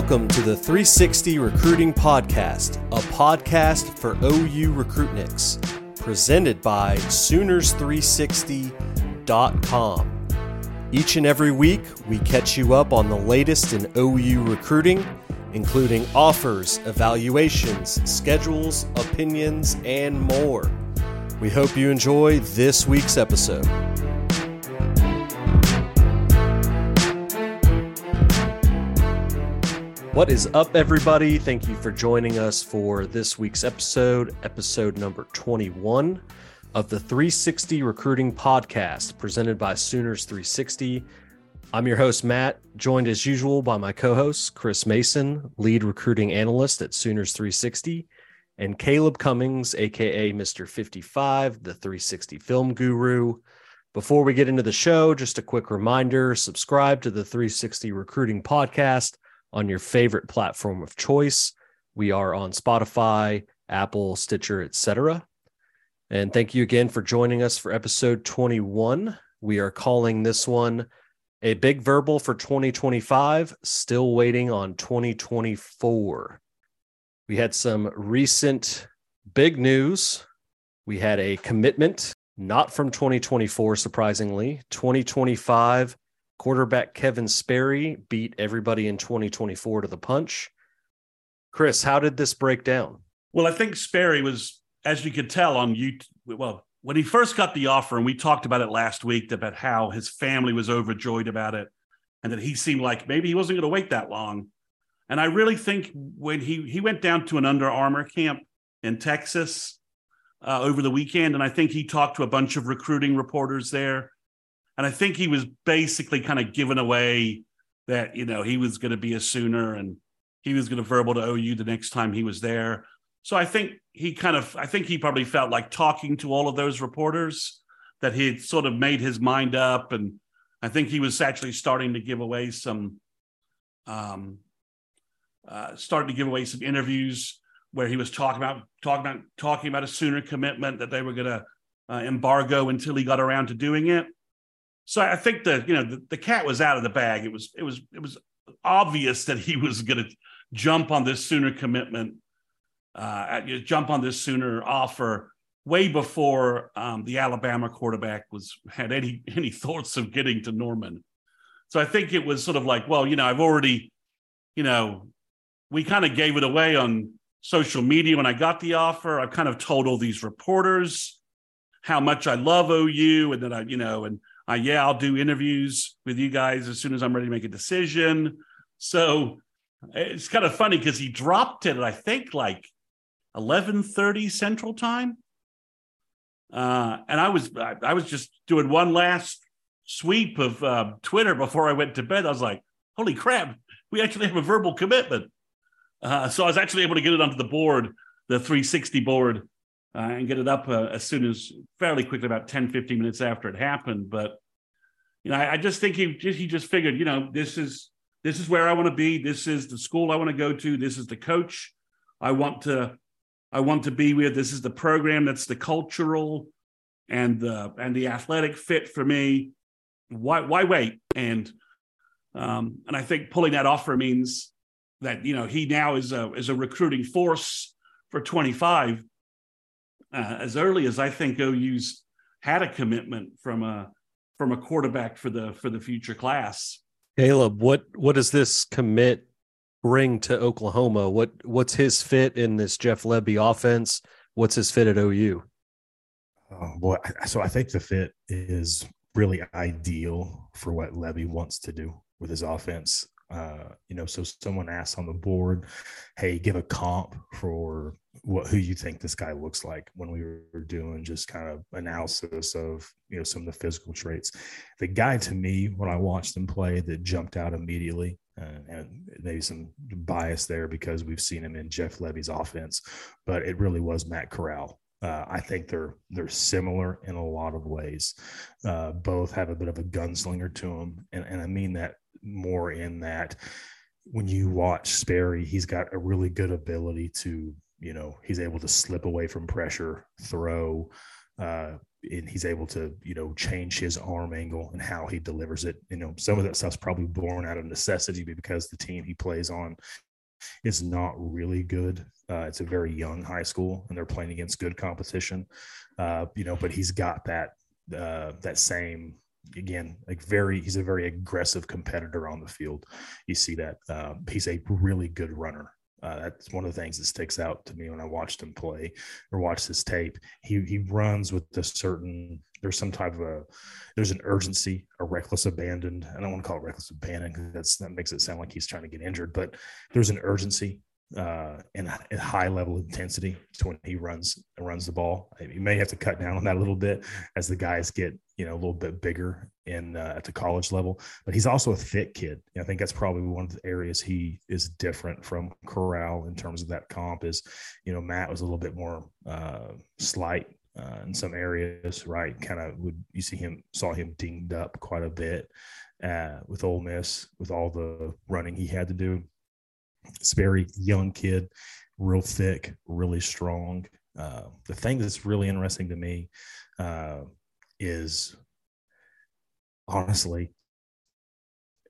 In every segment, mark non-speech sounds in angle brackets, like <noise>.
Welcome to the 360 Recruiting Podcast, a podcast for OU Recruitniks, presented by Sooners360.com. Each and every week, we catch you up on the latest in OU recruiting, including offers, evaluations, schedules, opinions, and more. We hope you enjoy this week's episode. What is up, everybody? Thank you for joining us for this week's episode, episode number 21 of the 360 Recruiting Podcast, presented by Sooners 360. I'm your host, Matt, joined as usual by my co host, Chris Mason, lead recruiting analyst at Sooners 360, and Caleb Cummings, aka Mr. 55, the 360 film guru. Before we get into the show, just a quick reminder subscribe to the 360 Recruiting Podcast on your favorite platform of choice. We are on Spotify, Apple, Stitcher, etc. And thank you again for joining us for episode 21. We are calling this one a big verbal for 2025, still waiting on 2024. We had some recent big news. We had a commitment, not from 2024, surprisingly, 2025 Quarterback Kevin Sperry beat everybody in 2024 to the punch. Chris, how did this break down? Well, I think Sperry was, as you could tell on YouTube, well, when he first got the offer, and we talked about it last week about how his family was overjoyed about it, and that he seemed like maybe he wasn't going to wait that long. And I really think when he he went down to an Under Armour camp in Texas uh, over the weekend, and I think he talked to a bunch of recruiting reporters there and I think he was basically kind of giving away that, you know, he was going to be a Sooner and he was going to verbal to OU the next time he was there. So I think he kind of, I think he probably felt like talking to all of those reporters that he had sort of made his mind up. And I think he was actually starting to give away some, um, uh, starting to give away some interviews where he was talking about talking about talking about a sooner commitment that they were going to uh, embargo until he got around to doing it. So I think the you know the, the cat was out of the bag. It was it was it was obvious that he was going to jump on this sooner commitment, uh, jump on this sooner offer way before um, the Alabama quarterback was had any <laughs> any thoughts of getting to Norman. So I think it was sort of like, well, you know, I've already, you know, we kind of gave it away on social media when I got the offer. I've kind of told all these reporters how much I love OU and that I, you know, and uh, yeah, I'll do interviews with you guys as soon as I'm ready to make a decision. So it's kind of funny because he dropped it at I think like 11:30 Central Time, uh, and I was I, I, was just doing one last sweep of uh, Twitter before I went to bed. I was like, "Holy crap! We actually have a verbal commitment." Uh, so I was actually able to get it onto the board, the 360 board, uh, and get it up uh, as soon as fairly quickly, about 10, 15 minutes after it happened. But you know, I, I just think he just he just figured, you know, this is this is where I want to be. This is the school I want to go to. This is the coach I want to I want to be with. This is the program that's the cultural and the and the athletic fit for me. Why why wait? And Um, and I think pulling that offer means that you know he now is a is a recruiting force for 25 uh, as early as I think OU's had a commitment from a from a quarterback for the for the future class. Caleb, what what does this commit bring to Oklahoma? What what's his fit in this Jeff Lebby offense? What's his fit at OU? Oh, boy, so I think the fit is really ideal for what Lebby wants to do with his offense. Uh, you know, so someone asked on the board, "Hey, give a comp for what who you think this guy looks like." When we were doing just kind of analysis of you know some of the physical traits, the guy to me when I watched him play that jumped out immediately, uh, and maybe some bias there because we've seen him in Jeff Lebby's offense, but it really was Matt Corral. Uh, I think they're they're similar in a lot of ways. Uh, both have a bit of a gunslinger to them, and, and I mean that more in that when you watch Sperry, he's got a really good ability to, you know, he's able to slip away from pressure, throw, uh, and he's able to, you know, change his arm angle and how he delivers it. You know, some of that stuff's probably born out of necessity because the team he plays on is not really good. Uh, it's a very young high school, and they're playing against good competition. Uh, you know, but he's got that uh, that same again, like very, he's a very aggressive competitor on the field. You see that um, he's a really good runner. Uh, that's one of the things that sticks out to me when I watched him play or watched his tape. He he runs with a certain there's some type of a there's an urgency, a reckless abandon. I don't want to call it reckless abandon because that makes it sound like he's trying to get injured, but there's an urgency uh, and a high level intensity to when he runs runs the ball. You may have to cut down on that a little bit as the guys get you know a little bit bigger in uh, at the college level. But he's also a thick kid. I think that's probably one of the areas he is different from Corral in terms of that comp. Is you know Matt was a little bit more uh, slight uh, in some areas, right? Kind of would you see him saw him dinged up quite a bit uh, with Ole Miss with all the running he had to do it's very young kid, real thick, really strong. Uh, the thing that's really interesting to me uh, is honestly,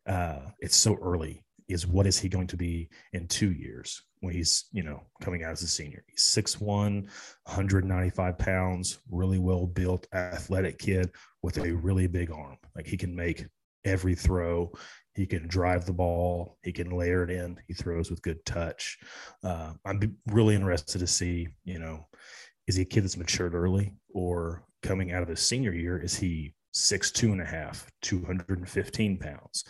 uh, it's so early. Is what is he going to be in two years when he's you know coming out as a senior? He's 6'1", 195 pounds, really well built, athletic kid with a really big arm. Like he can make every throw. He can drive the ball. He can layer it in. He throws with good touch. Uh, I'm really interested to see, you know, is he a kid that's matured early or coming out of his senior year? Is he six two and a half 215 pounds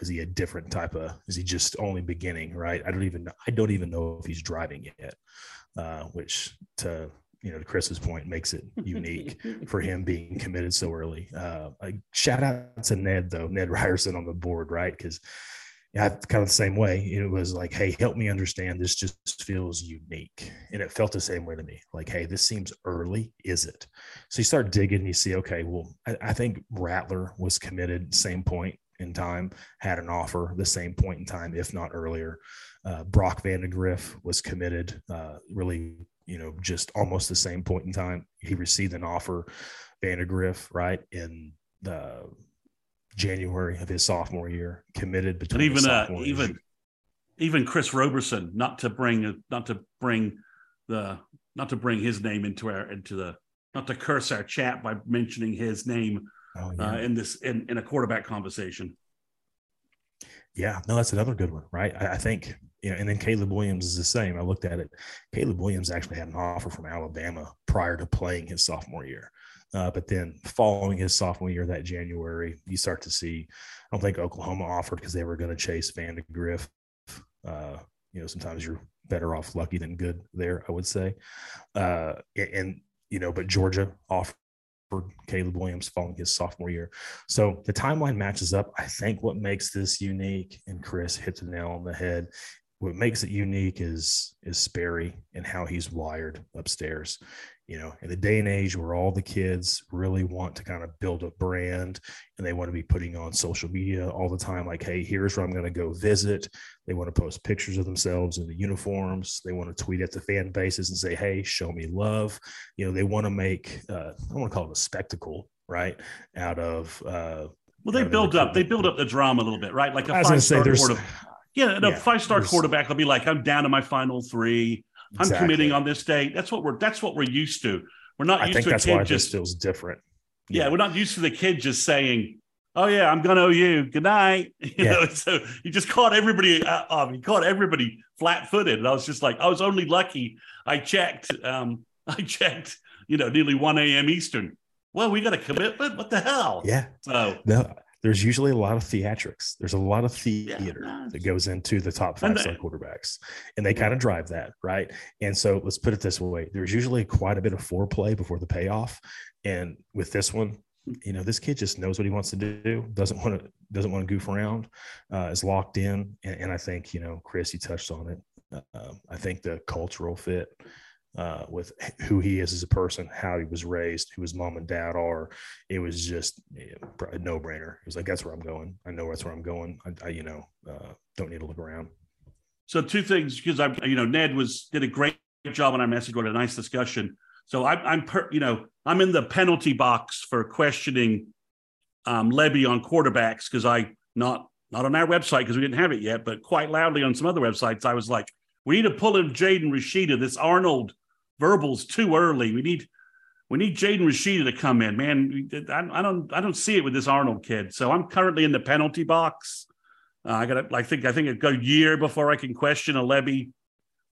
is he a different type of is he just only beginning right i don't even know. i don't even know if he's driving yet uh, which to you know, to Chris's point, makes it <laughs> unique for him being committed so early. Uh, shout out to Ned though, Ned Ryerson on the board, right? Because yeah, kind of the same way. It was like, hey, help me understand. This just feels unique, and it felt the same way to me. Like, hey, this seems early. Is it? So you start digging, and you see, okay, well, I, I think Rattler was committed same point in time, had an offer the same point in time, if not earlier. Uh, Brock Vandagriff was committed, uh, really you know, just almost the same point in time. He received an offer, Vandagriff, right, in the January of his sophomore year, committed between and even uh, even even Chris Robison, not to bring not to bring the not to bring his name into our into the not to curse our chat by mentioning his name oh, yeah. uh, in this in, in a quarterback conversation. Yeah, no, that's another good one, right? I, I think you know, and then Caleb Williams is the same. I looked at it. Caleb Williams actually had an offer from Alabama prior to playing his sophomore year. Uh, but then following his sophomore year that January, you start to see, I don't think Oklahoma offered because they were going to chase Vandagriff. Uh, you know, sometimes you're better off lucky than good there, I would say. Uh, and, and, you know, but Georgia offered Caleb Williams following his sophomore year. So the timeline matches up. I think what makes this unique, and Chris hit the nail on the head, what makes it unique is is Sperry and how he's wired upstairs. You know, in the day and age where all the kids really want to kind of build a brand and they want to be putting on social media all the time, like, hey, here's where I'm going to go visit. They want to post pictures of themselves in the uniforms. They want to tweet at the fan bases and say, hey, show me love. You know, they want to make, uh, I want to call it a spectacle, right? Out of, uh, Well, they build up. They build up the drama a little bit, right? Like a I was going to say there's quarterback. Yeah, no, yeah, five star quarterback will be like, I'm down to my final three. I'm Exactly. committing on this day. That's what we're. That's what we're used to. We're not I used to a that's kid why just. feels different. yeah, we're not used to the kid just saying, "Oh yeah, I'm gonna owe you. Good night." <laughs> You Yeah. know, so you just caught everybody. Uh, um, you caught everybody flat footed, and I was just like, I was only lucky. I checked. Um, <laughs> I checked. You know, nearly one a.m. Eastern. Well, we got a commitment. What the hell? Yeah. So No, there's usually a lot of theatrics. There's a lot of theater no, that goes into the top five star quarterbacks, and they kind of drive that, right? And so let's put it this way: there's usually quite a bit of foreplay before the payoff, and with this one, you know, this kid just knows what he wants to do. Doesn't want to doesn't want to goof around. Uh, is locked in, and, and I think you know, Chris, you touched on it. Uh, I think the cultural fit uh, with who he is as a person, how he was raised, who his mom and dad are. It was just a no brainer. It was like, that's where I'm going. I know that's where I'm going. I, I you know, uh, don't need to look around. So two things because I, you know, Ned was did a great job on our message. What a nice discussion. So I, I'm, per, you know, I'm in the penalty box for questioning um, Lebby on quarterbacks because I not not on our website because we didn't have it yet, but quite loudly on some other websites. I was like, we need to pull in Jaden Rashada. This Arnold verbal's too early. We need we need Jaden Rashada to come in, man. I, I don't I don't see it with this Arnold kid. So I'm currently in the penalty box. Uh, I got I think I think it go year before I can question a Lebby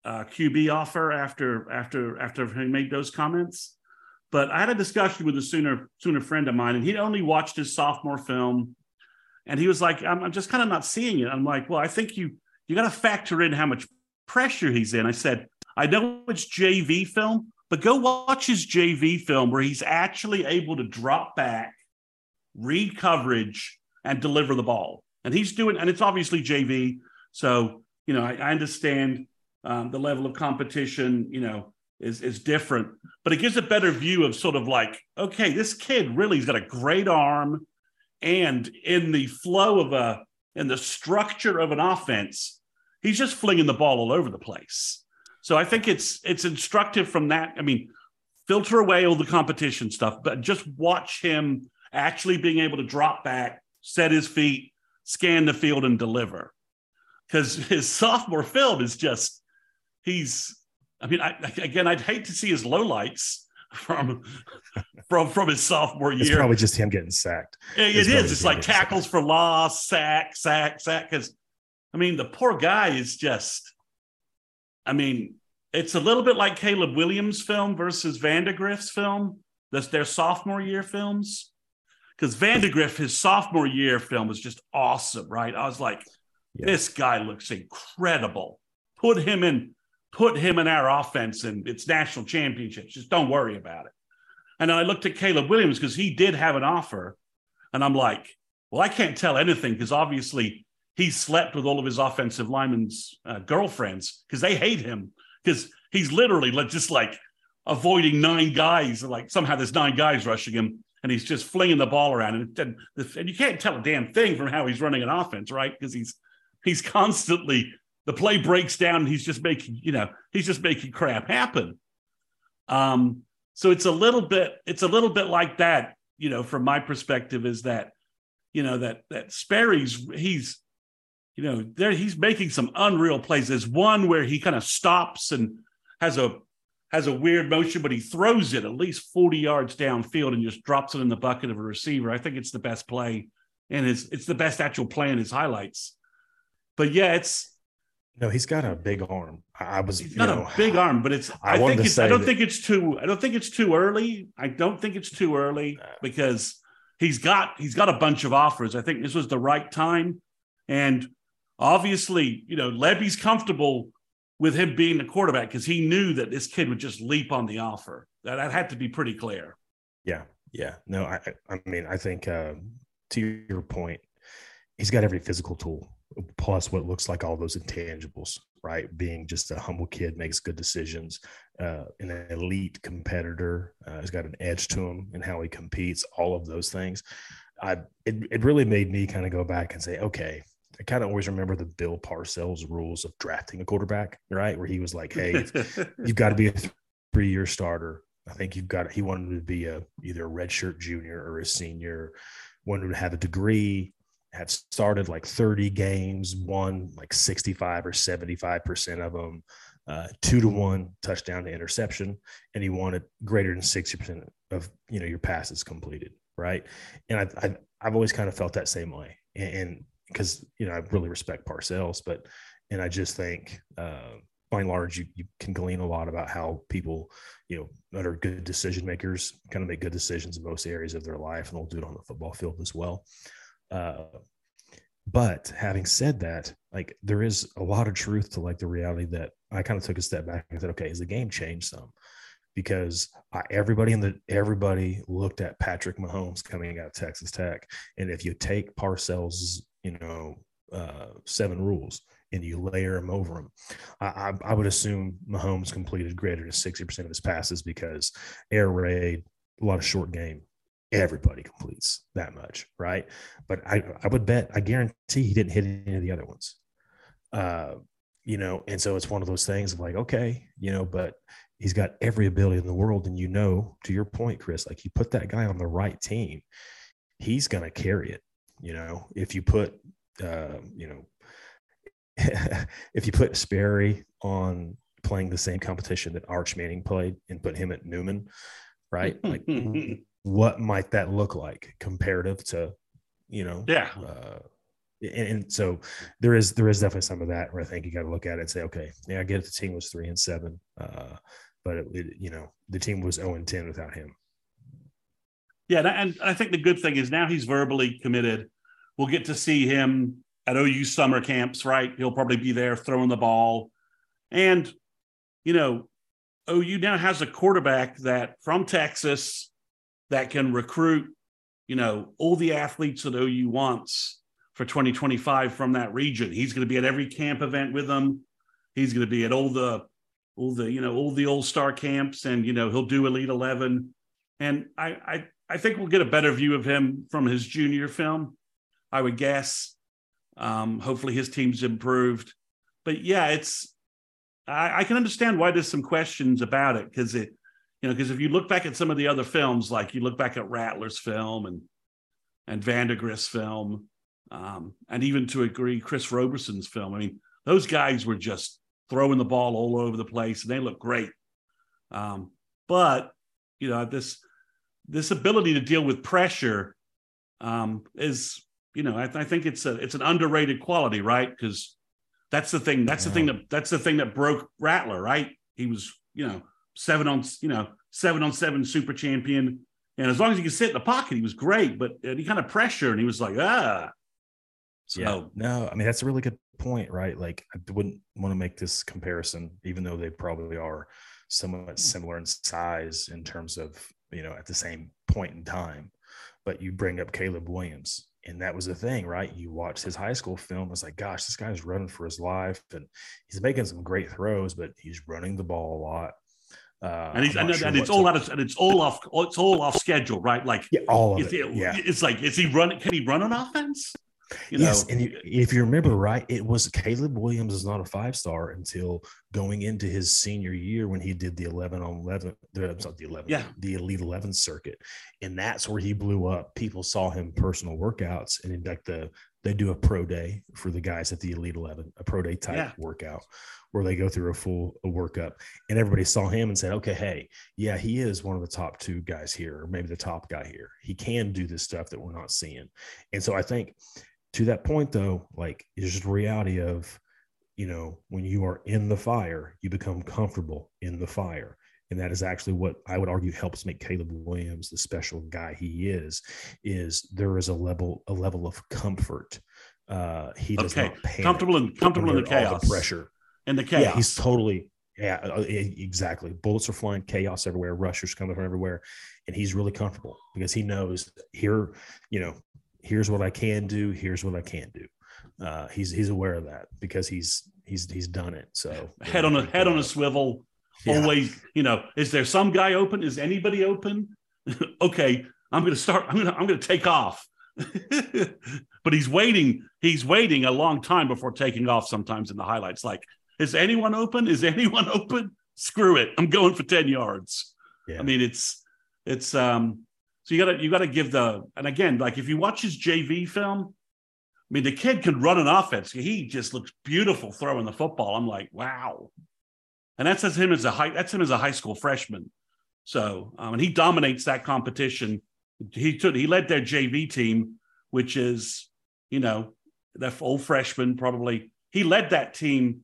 uh, QB offer after after after he made those comments. But I had a discussion with a Sooner Sooner friend of mine, and he'd only watched his sophomore film, and he was like, "I'm, I'm just kind of not seeing it." I'm like, "Well, I think you you got to factor in how much pressure he's in." I said, "I know it's JV film, but go watch his JV film where he's actually able to drop back, read coverage, and deliver the ball." And he's doing, and it's obviously JV, so you know I, I understand um, the level of competition, you know, is is different, but it gives a better view of sort of like, okay, this kid really has got a great arm, and in the flow of a in the structure of an offense, he's just flinging the ball all over the place. So I think it's it's instructive from that. I mean, filter away all the competition stuff, but just watch him actually being able to drop back, set his feet, scan the field, and deliver. Because his <laughs> sophomore film is just he's I mean, I, again, I'd hate to see his lowlights from <laughs> from from his sophomore year. It's probably just him getting sacked. It- it is. It's like tackles for loss, sack, sack, sack. Because I mean, the poor guy is just. I mean, it's a little bit like Caleb Williams' film versus Vandagriff's film. That's their sophomore year films. Because Vandegrift, his sophomore year film was just awesome, right? I was like, Yeah. this guy looks incredible. Put him in, put him in our offense, and it's national championships. Just don't worry about it. And I looked at Caleb Williams because he did have an offer, and I'm like, well, I can't tell anything because obviously he slept with all of his offensive linemen's uh, girlfriends because they hate him because he's literally just like avoiding nine guys. Like somehow there's nine guys rushing him, and he's just flinging the ball around, and, and, and you can't tell a damn thing from how he's running an offense, right? Because he's he's constantly the play breaks down, and he's just making you know he's just making crap happen. Um, so it's a little bit it's a little bit like that, you know, from my perspective, is that you know that that Sperry's he's you know there he's making some unreal plays. There's one where he kind of stops and has a has a weird motion, but he throws it at least 40 yards downfield and just drops it in the bucket of a receiver. I think it's the best play and it's it's the best actual play in his highlights. But yeah, it's No, he's got a big arm. I was, he's you got know, a big arm, but it's I I, think it's I don't that- think it's too I don't think it's too early. I don't think it's too early because he's got he's got a bunch of offers. I think this was the right time. And obviously, you know, Lebby's comfortable with him being the quarterback because he knew that this kid would just leap on the offer. That, that had to be pretty clear. Yeah, yeah. No, I, I mean, I think uh, to your point, he's got every physical tool plus what looks like all those intangibles. Right, being just a humble kid makes good decisions. Uh, an elite competitor, uh, has got an edge to him and how he competes. All of those things. I it, it really made me kind of go back and say, okay, I kind of always remember the Bill Parcells rules of drafting a quarterback, right? Where he was like, hey, you've got to be a three year starter. I think you've got he wanted to be a either a redshirt junior or a senior. Wanted to have a degree, have started like 30 games, won like 65 or 75% of them, uh, two to one touchdown to interception, and he wanted greater than 60% of, you know, your passes completed. Right. And I, I, I've always kind of felt that same way. And because, you know, I really respect Parcells, but, and I just think, uh, by and large, you, you can glean a lot about how people, you know, that are good decision makers kind of make good decisions in most areas of their life, and they'll do it on the football field as well. Uh, but having said that, like there is a lot of truth to like the reality that I kind of took a step back and said, okay, has the game changed some? Because I, everybody in the everybody looked at Patrick Mahomes coming out of Texas Tech, and if you take Parcells, you know, uh, seven rules, and you layer them over them. I, I, would assume Mahomes completed greater than 60% of his passes because air raid, a lot of short game, everybody completes that much, right? But I, I would bet, I guarantee he didn't hit any of the other ones. Uh, you know, and so it's one of those things of like, okay, you know, but he's got every ability in the world. And you know, to your point, Chris, like you put that guy on the right team, he's going to carry it. You know, if you put, uh, you know, <laughs> if you put Sperry on playing the same competition that Arch Manning played and put him at Newman, right? <laughs> Like, what might that look like comparative to, you know, yeah. Uh, and, and, so there is there is definitely some of that where I think you got to look at it and say, okay, yeah, I get it. The team was three and seven, uh, but it, it, you know the team was zero and ten without him. Yeah, and I think the good thing is now he's verbally committed. We'll get to see him at OU summer camps, right? He'll probably be there throwing the ball. And, you know, OU now has a quarterback that from Texas that can recruit, you know, all the athletes that OU wants for 2025 from that region. He's going to be at every camp event with them. He's going to be at all the all the, you know, all the all-star camps and, you know, he'll do Elite 11. And I I I think we'll get a better view of him from his junior film, I would guess. Um, hopefully his team's improved. But yeah, it's I, I can understand why there's some questions about it because it, you know, because if you look back at some of the other films, like you look back at Rattler's film and and Vandagriff's film, um, and even to agree Chris Robison's film. I mean, those guys were just throwing the ball all over the place, and they look great. Um, but you know, this this ability to deal with pressure um, is you know, I, I think it's a it's an underrated quality, right? Because that's the thing. That's yeah. the thing that that's the thing that broke Rattler, right? He was, you know, seven on, you know, seven on seven super champion. And as long as he could sit in the pocket, he was great. But any kind of pressure, and he was like, ah. So, yeah. No, I mean that's a really good point, right? Like I wouldn't want to make this comparison, even though they probably are somewhat similar in size in terms of you know at the same point in time. But you bring up Caleb Williams, and that was the thing, right? You watched his high school film. It's like, gosh, this guy's running for his life, and he's making some great throws, but he's running the ball a lot. Uh, and, and, sure and it's all out of, and it's all off, it's all off schedule, right? Like, yeah, all of it. yeah. It's like, is he running? Can he run an offense? You yes, know, and you, if you remember right, it was Caleb Williams is not a five star until going into his senior year when he did the eleven on eleven, the, the eleven, yeah, the Elite Eleven circuit, and that's where he blew up. People saw him personal workouts, and in like the they do a pro day for the guys at the Elite Eleven, a pro day type yeah. workout where they go through a full a workup, and everybody saw him and said, okay, hey, yeah, he is one of the top two guys here, or maybe the top guy here. He can do this stuff that we're not seeing, and so I think to that point though like it's just reality of you know when you are in the fire you become comfortable in the fire. And that is actually what i would argue helps make caleb williams the special guy he is is there is a level a level of comfort uh he does okay. not panic comfortable and comfortable in the chaos the pressure. And the chaos yeah he's totally yeah uh, exactly. Bullets are flying chaos everywhere rushers coming from everywhere and he's really comfortable because he knows here you know here's what I can do, here's what I can't do. Uh, he's he's aware of that because he's he's he's done it. So head on a head on a swivel. Yeah. Always, you know, is there some guy open? Is anybody open? <laughs> okay, I'm going to start. I'm going to I'm going to take off. <laughs> but he's waiting. He's waiting a long time before taking off. Sometimes in the highlights, like, is anyone open? Is <laughs> anyone open? Screw it. I'm going for ten yards. Yeah. I mean, it's it's um So you gotta you gotta give the and again, like if you watch his JV film, I mean the kid can run an offense. He just looks beautiful throwing the football. I'm like, wow. And that's him as a high that's him as a high school freshman. So um, and he dominates that competition. He took he led their JV team, which is, you know, that old freshman probably he led that team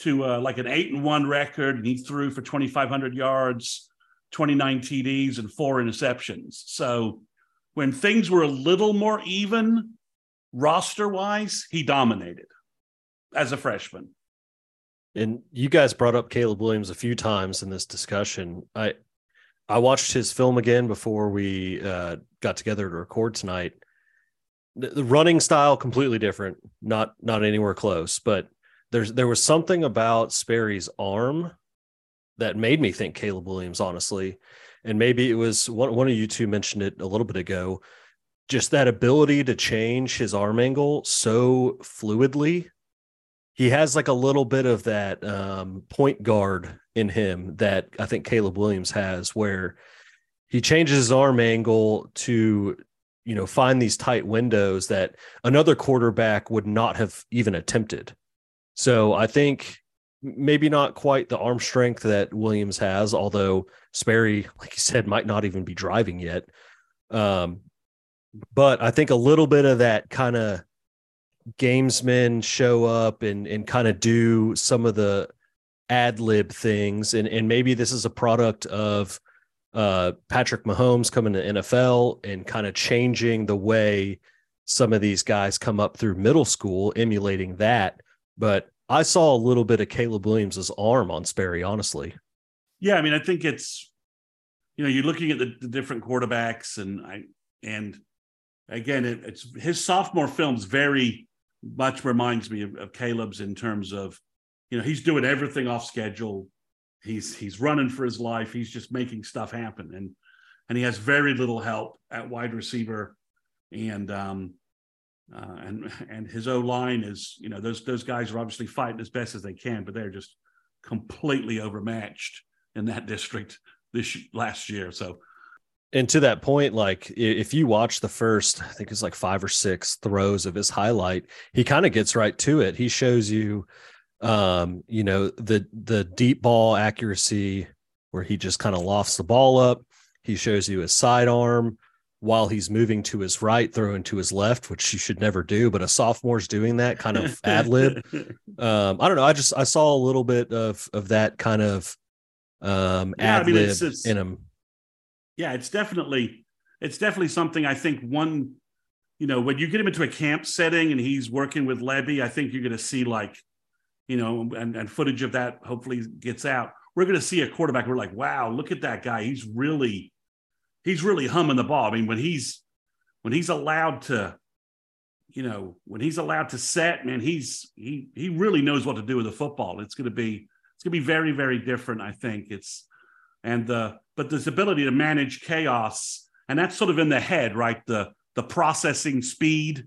to uh, like an eight and one record, and he threw for 2,500 yards, 29 TDs, and four interceptions. So when things were a little more even roster wise, he dominated as a freshman. And you guys brought up Caleb Williams a few times in this discussion. I I watched his film again before we uh, got together to record tonight. The, the running style completely different, not not anywhere close, but there's there was something about Sperry's arm that made me think Caleb Williams, honestly. And maybe it was one, one of you two mentioned it a little bit ago. Just that ability to change his arm angle so fluidly. He has like a little bit of that um, point guard in him that I think Caleb Williams has, where he changes his arm angle to, you know, find these tight windows that another quarterback would not have even attempted. So I think maybe not quite the arm strength that Williams has, although Sperry, like you said, might not even be driving yet. Um, but I think a little bit of that kind of gamesmen show up and and kind of do some of the ad lib things, and and maybe this is a product of uh, Patrick Mahomes coming to NFL and kind of changing the way some of these guys come up through middle school, emulating that but I saw a little bit of Caleb Williams's arm on Sperry, honestly. Yeah, I mean, I think it's you know you're looking at the, the different quarterbacks, and I and again, it, it's his sophomore films very much reminds me of, of Caleb's in terms of you know he's doing everything off schedule. He's he's running for his life. He's just making stuff happen, and and he has very little help at wide receiver, and um, uh, and <laughs> and his O line is, you know, those those guys are obviously fighting as best as they can, but they're just completely overmatched in that <laughs> district this last year. So, and to that point, like if you watch the first, I think it's like five or six throws of his highlight, he kind of gets right to it. He shows you, um, you know, the the deep ball accuracy where he just kind of lofts the ball up. He shows you his sidearm while he's moving to his right, throwing to his left, which you should never do. But a sophomore's doing that kind of <laughs> ad lib. Um, I don't know. I just I saw a little bit of of that kind of um, yeah, ad lib I mean, it's, it's, in him. Yeah, it's definitely it's definitely something I think one. You know, when you get him into a camp setting and he's working with Lebby, I think you're going to see like, you know, and, and footage of that hopefully gets out. We're going to see a quarterback. We're like, wow, look at that guy. He's really he's really humming the ball. I mean, when he's when he's allowed to, you know, when he's allowed to set, man, he's he he really knows what to do with the football. It's going to be it's going to be very very different. I think it's and the but this ability to manage chaos and that's sort of in the head, right? The the processing speed.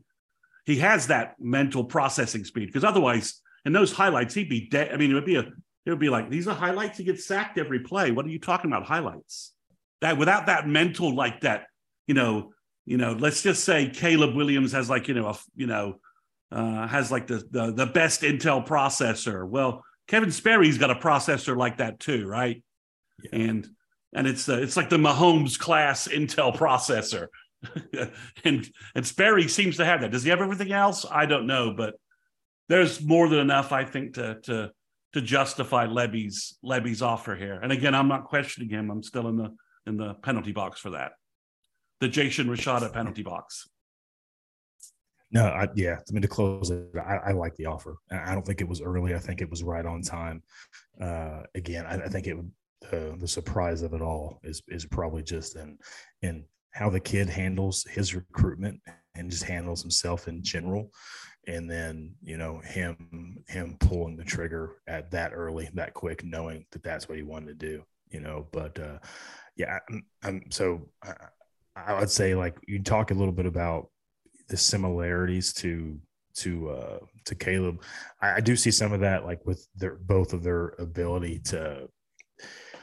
He has that mental processing speed because otherwise, in those highlights, he'd be dead. I mean, it would be a it would be like these are highlights. He gets sacked every play. What are you talking about? Highlights that without that mental like that, you know, you know, let's just say Caleb Williams has like, you know, a, you know, uh, has like the, the the best Intel processor. Well, Kevin Sperry's got a processor like that too, right? Yeah. And and it's uh, it's like the Mahomes class Intel processor. <laughs> and and Sperry seems to have that. Does he have everything else? I don't know, but there's more than enough, I think, to to to justify Lebby's Lebby's offer here. And again, I'm not questioning him. I'm still in the in the penalty box for that. The Jaden Rashada penalty box. No, I, yeah. I mean, to close it, I, I, like the offer. I don't think it was early. I think it was right on time. Uh, again, I, I think it uh, the surprise of it all is is probably just in in how the kid handles his recruitment and just handles himself in general and then you know him him pulling the trigger at that early that quick knowing that that's what he wanted to do you know but uh yeah, I'm, I'm so I, I, would say like you talk a little bit about the similarities to to uh to Caleb. I, I do see some of that like with their both of their ability to.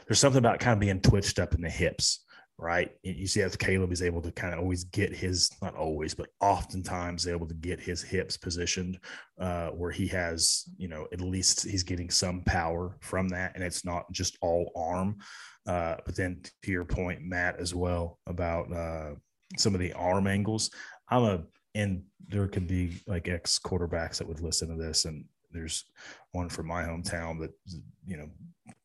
There's something about kind of being twitched up in the hips right? You see that Caleb is able to kind of always get his, not always, but oftentimes able to get his hips positioned uh, where he has, you know, at least he's getting some power from that. And it's not just all arm. Uh, but then to your point, Matt, as well about uh, some of the arm angles, I'm a, and there could be like ex quarterbacks that would listen to this and there's one from my hometown that you know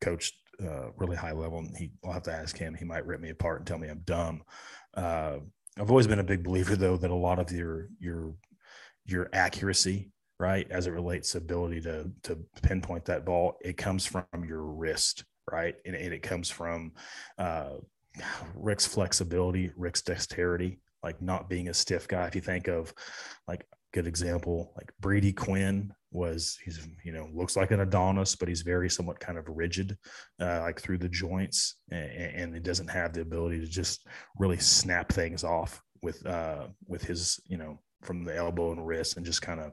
coached uh, really high level, and he I'll have to ask him. He might rip me apart and tell me I'm dumb. Uh, I've always been a big believer, though, that a lot of your your your accuracy, right, as it relates to ability to to pinpoint that ball, it comes from your wrist, right, and, and it comes from uh, Rick's flexibility, Rick's dexterity, like not being a stiff guy. If you think of like good example, like Brady Quinn was he's you know looks like an Adonis, but he's very somewhat kind of rigid, uh, like through the joints, and, and it doesn't have the ability to just really snap things off with uh, with his you know from the elbow and wrist and just kind of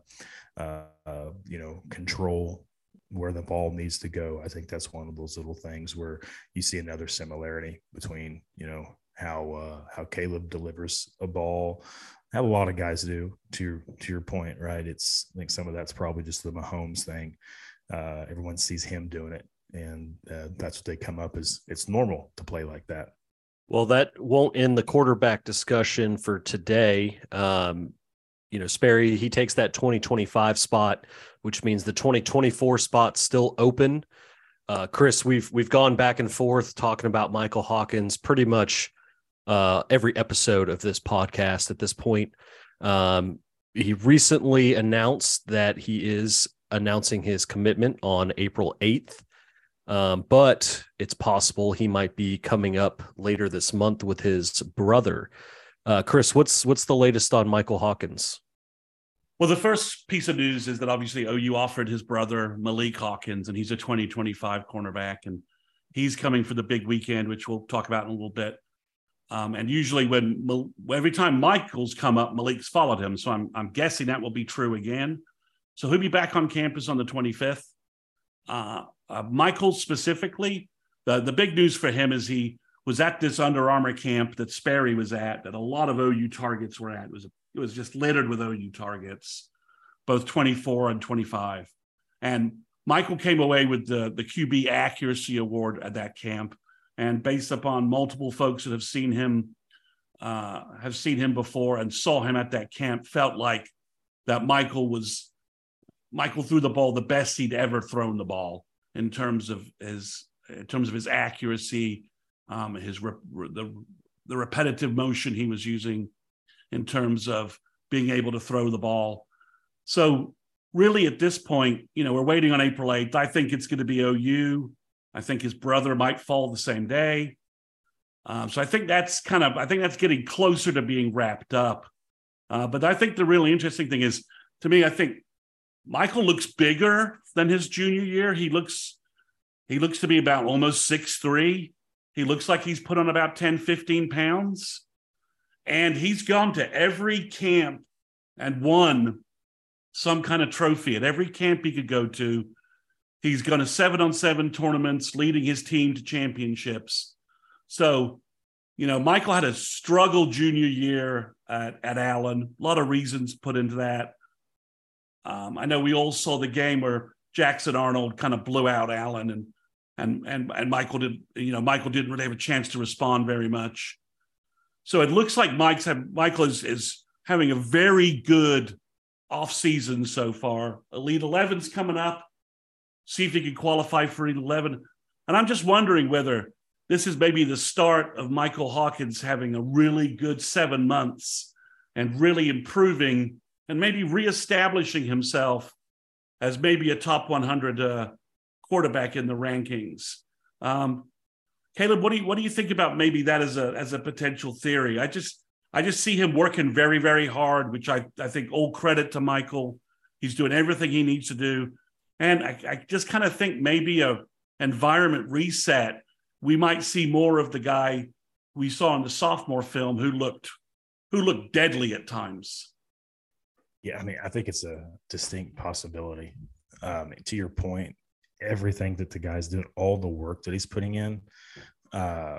uh, uh, you know control where the ball needs to go. I think that's one of those little things where you see another similarity between you know how uh, how Caleb delivers a ball a lot of guys do. To your to your point, right? It's I think some of that's probably just the Mahomes thing. Uh, everyone sees him doing it, and uh, that's what they come up as. It's normal to play like that. Well, that won't end the quarterback discussion for today. Um, you know, Sperry he takes that 2025 spot, which means the 2024 spot's still open. Uh, Chris, we've we've gone back and forth talking about Michael Hawkins pretty much uh, every episode of this podcast at this point. Um, he recently announced that he is announcing his commitment on April 8th. Um, but it's possible he might be coming up later this month with his brother. Uh, Chris, what's what's the latest on Michael Hawkins? Well, the first piece of news is that obviously OU offered his brother Malik Hawkins, and he's a 2025 cornerback, and he's coming for the big weekend, which we'll talk about in a little bit. Um, and usually, when every time Michael's come up, Malik's followed him. So I'm I'm guessing that will be true again. So he'll be back on campus on the 25th. Uh, uh, Michael specifically, the the big news for him is he was at this Under Armour camp that Sperry was at, that a lot of OU targets were at. It was it was just littered with OU targets, both 24 and 25. And Michael came away with the the QB accuracy award at that camp and based upon multiple folks that have seen him uh, have seen him before and saw him at that camp felt like that michael was michael threw the ball the best he'd ever thrown the ball in terms of his in terms of his accuracy um, his the, the repetitive motion he was using in terms of being able to throw the ball so really at this point you know we're waiting on april 8th i think it's going to be ou I think his brother might fall the same day. Um, so I think that's kind of I think that's getting closer to being wrapped up. Uh, but I think the really interesting thing is to me, I think Michael looks bigger than his junior year. He looks he looks to be about almost six three. He looks like he's put on about 10, 15 pounds. And he's gone to every camp and won some kind of trophy at every camp he could go to He's gone to seven on seven tournaments, leading his team to championships. So, you know, Michael had a struggle junior year at, at Allen. A lot of reasons put into that. Um, I know we all saw the game where Jackson Arnold kind of blew out Allen and and and and Michael did you know Michael didn't really have a chance to respond very much. So it looks like Mike's have, Michael is is having a very good off season so far. Elite 11's coming up see if he can qualify for 11. And I'm just wondering whether this is maybe the start of Michael Hawkins having a really good seven months and really improving and maybe reestablishing himself as maybe a top 100 uh, quarterback in the rankings. Um, Caleb, what do you what do you think about maybe that as a as a potential theory? I just I just see him working very very hard, which I I think all credit to Michael. He's doing everything he needs to do. And I, I just kind of think maybe a environment reset, we might see more of the guy we saw in the sophomore film who looked who looked deadly at times. Yeah, I mean, I think it's a distinct possibility. Um, to your point, everything that the guy's doing, all the work that he's putting in, uh,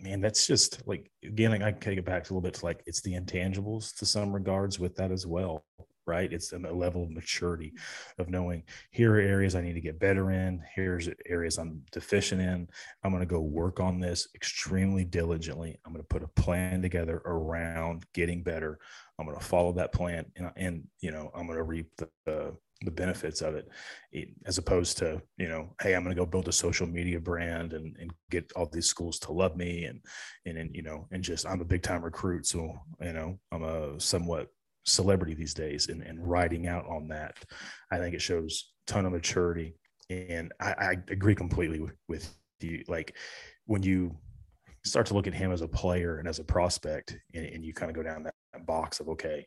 man, that's just like again, I can take it back a little bit to like it's the intangibles to some regards with that as well, right? It's a level of maturity of knowing here are areas I need to get better in. Here's areas I'm deficient in. I'm going to go work on this extremely diligently. I'm going to put a plan together around getting better. I'm going to follow that plan, and, and you know, I'm going to reap the, the the benefits of it as opposed to you know hey i'm going to go build a social media brand and, and get all these schools to love me and and, and you know and just i'm a big time recruit so you know i'm a somewhat celebrity these days and, and writing out on that i think it shows ton of maturity. And i, I agree completely with, with you like when you start to look at him as a player and as a prospect and, and you kind of go down that box of okay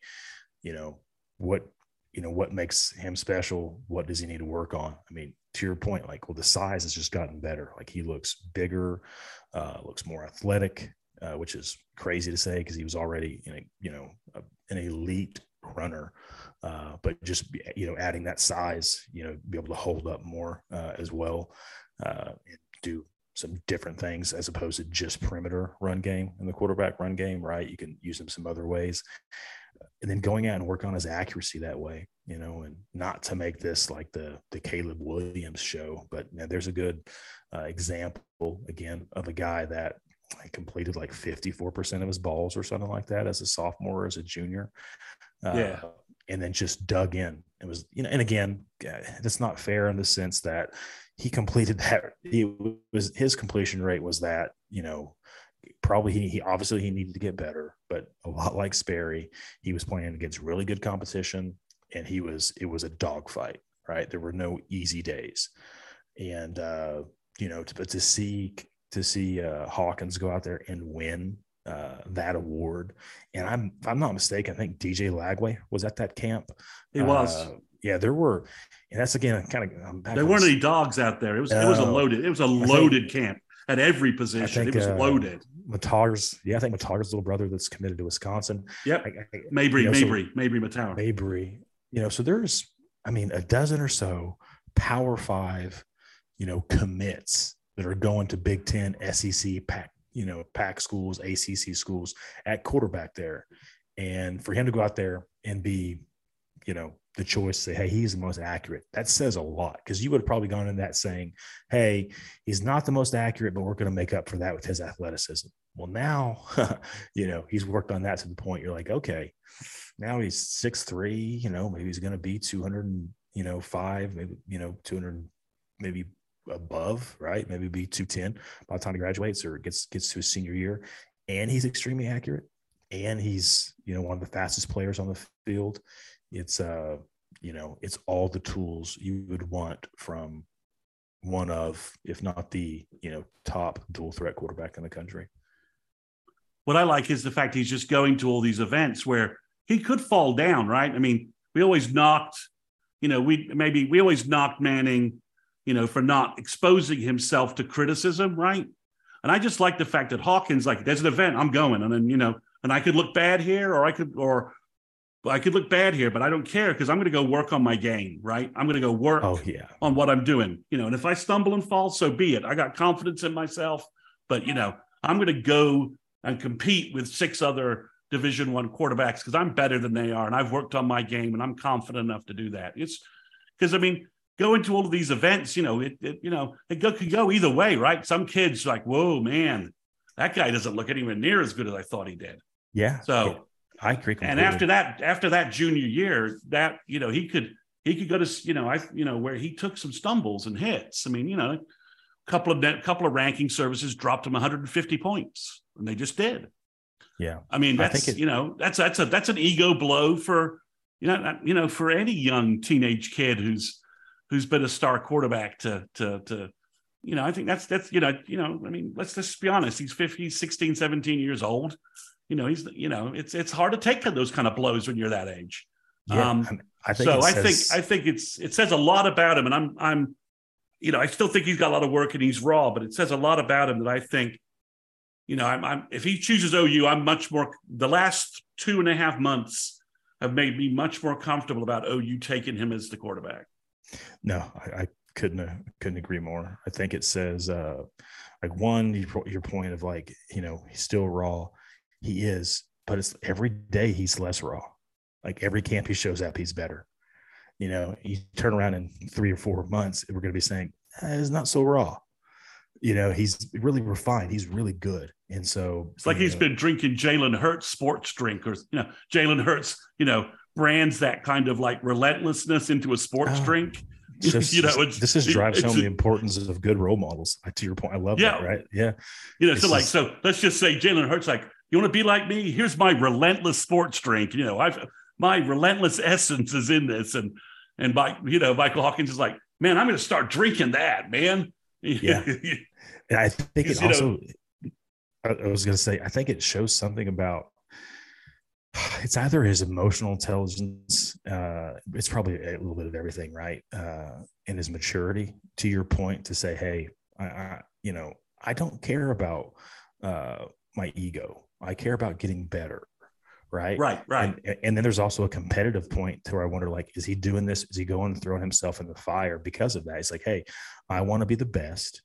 you know what you know what makes him special what does he need to work on? I mean to your point like well the size has just gotten better. Like he looks bigger uh, looks more athletic uh, which is crazy to say because he was already in a you know a, an elite runner uh, but just you know adding that size you know be able to hold up more uh, as well uh, and do some different things as opposed to just perimeter run game in the quarterback run game right? You can use them some other ways and then going out and work on his accuracy that way, you know, and not to make this like the the Caleb Williams show, but you know, there's a good uh, example again of a guy that completed like 54% of his balls or something like that as a sophomore or as a junior. Uh, yeah. And then just dug in. It was, you know, and again, that's not fair in the sense that he completed <laughs> that. He was his completion rate was that, you know, probably he, he, obviously he needed to get better, but a lot like Sperry, he was playing against really good competition, and he was it was a dogfight. Right, there were no easy days, and uh, you know, to, but to see to see uh, Hawkins go out there and win uh, that award, and I'm if I'm not mistaken, I think DJ Lagway was at that camp. He was. Uh, yeah, there were, and that's again kind of. There weren't any dogs out there. It was it was a loaded. It was a loaded think, camp at every position. Think, it was uh, loaded. Mettauer's, yeah, I think Mettauer's little brother that's committed to Wisconsin. Yep. I, I, Mabry, you know, Mabry, so, Mabry Mettauer. Mabry. You know, so there's, I mean, a dozen or so Power Five, you know, commits that are going to Big Ten, SEC, Pac, you know, Pac schools, ACC schools at quarterback there, and for him to go out there and be, you know, the choice say, hey, he's the most accurate. That says a lot because you would have probably gone in that saying, hey, he's not the most accurate, but we're going to make up for that with his athleticism. Well, now, <laughs> you know, he's worked on that to the point you're like, okay, now he's six three. You know, maybe he's going to be 200, you know, five, maybe, you know, 200, maybe above, right? Maybe be 210 by the time he graduates or gets gets to his senior year. And he's extremely accurate. And he's, you know, one of the fastest players on the field it's uh you know it's all the tools you would want from one of if not the you know top dual threat quarterback in the country. What i like is the fact he's just going to all these events where he could fall down right? I mean we always knocked you know we maybe we always knocked manning you know for not exposing himself to criticism right? And i just like the fact that hawkins like there's an event i'm going and then you know and i could look bad here or i could or I could look bad here, but I don't care because I'm going to go work on my game, right? I'm going to go work oh, yeah. on what I'm doing, you know. And if I stumble and fall, so be it. I got confidence in myself, but you know, I'm going to go and compete with six other Division One quarterbacks because I'm better than they are, and I've worked on my game, and I'm confident enough to do that. It's because I mean, going to all of these events, you know, it, it you know, it go, could go either way, right? Some kids like, whoa, man, that guy doesn't look anywhere near as good as I thought he did. Yeah. So. Yeah I agree. Completely. And after that, after that junior year, that you know he could he could go to you know I you know where he took some stumbles and hits. I mean, you know, a couple of net, couple of ranking services dropped him 150 points, and they just did. Yeah, I mean that's I it, you know that's that's a that's an ego blow for you know you know for any young teenage kid who's who's been a star quarterback to to to you know I think that's that's you know you know I mean let's just be honest he's 50 16 17 years old you know, he's you know, it's it's hard to take those kind of blows when you're that age. Yeah, um, I think so. I think I think it's it says a lot about him, and I'm I'm, you know, I still think he's got a lot of work and he's raw, but it says a lot about him that I think, you know, I'm, I'm if he chooses OU, I'm much more. The last two and a half months have made me much more comfortable about OU taking him as the quarterback. No, I, I couldn't uh, couldn't agree more. I think it says uh, like one your, your point of like you know he's still raw, he is, but it's every day he's less raw. Like every camp he shows up, he's better. You know, you turn around in three or four months, we're going to be saying eh, it's not so raw. You know, he's really refined. He's really good, and so it's like he's know, been drinking Jalen Hurts sports drink, or you know, Jalen Hurts, you know, brands that kind of like relentlessness into a sports oh, drink just, <laughs> you know, this is drives home the importance of good role models. To your point, I love yeah. that. Right? Yeah. You know, it's so like, so let's just say Jalen Hurts, like, you want to be like me? Here's my relentless sports drink. You know, I've my relentless essence is in this, and and by you know, Michael Hawkins is like, man, I'm going to start drinking that, man. Yeah. <laughs> and I think it also. Know, I was going to say, I think it shows something about <sighs> it's either his emotional intelligence uh, it's probably a little bit of everything right uh, and his maturity to your point to say hey I, I you know i don't care about uh, my ego i care about getting better right? Right right. And, and, then there's also a competitive point to where i wonder like is he doing this? Is he going throwing himself in the fire because of that? He's like hey i want to be the best.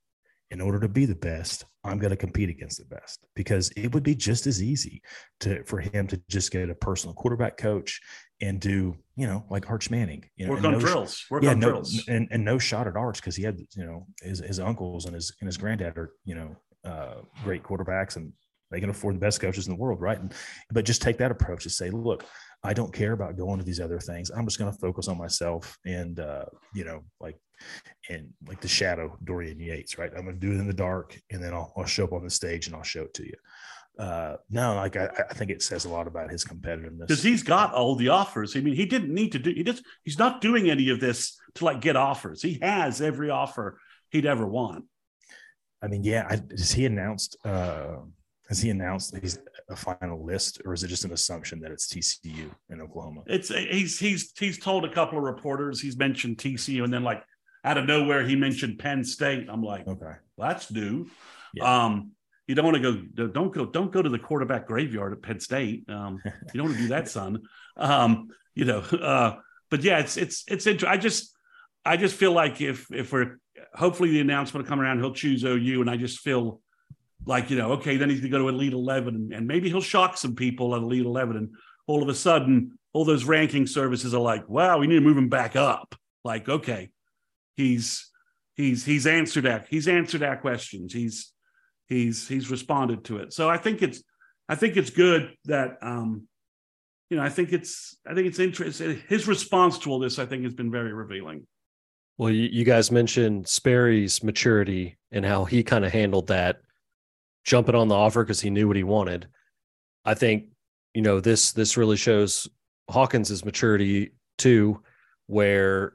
In order to be the best, I'm going to compete against the best. Because it would be just as easy to for him to just get a personal quarterback coach and do you know like Arch Manning, you know, work on no, drills, work yeah, on no, drills, and, and no shot at Arch because he had you know his, his uncles and his and his granddad are you know uh, great quarterbacks and they can afford the best coaches in the world, right? And, but just take that approach and say, look, I don't care about going to these other things. I'm just going to focus on myself and, uh, you know, like, and like the shadow Dorian Yates, right? I'm going to do it in the dark and then I'll, I'll show up on the stage and I'll show it to you. Uh, no, like I, I think it says a lot about his competitiveness because he's got all the offers. I mean, he didn't need to do. He just he's not doing any of this to like get offers. He has every offer he'd ever want. I mean, yeah. I, he announced? Uh, has he announced he's a final list, or is it just an assumption that it's TCU in Oklahoma? It's he's he's he's told a couple of reporters he's mentioned TCU, and then like out of nowhere he mentioned Penn State. I'm like, okay, well, that's new. Yeah. Um, you don't want to go. Don't go. Don't go to the quarterback graveyard at Penn State. Um, <laughs> you don't want to do that, son. Um, you know. Uh, but yeah, it's it's it's interesting. I just I just feel like if if we're hopefully the announcement will come around, he'll choose OU, and I just feel like you know okay then he's going to go to elite 11 and, maybe he'll shock some people at elite 11 and all of a sudden all those ranking services are like wow we need to move him back up. Like okay he's he's he's answered that he's answered that questions. He's he's he's responded to it. So i think it's i think it's good that um you know i think it's i think it's interesting his response to all this i think has been very revealing. Well you guys mentioned sperry's maturity and how he kind of handled that jumping on the offer because he knew what he wanted. I think, you know, this this really shows Hawkins's maturity too, where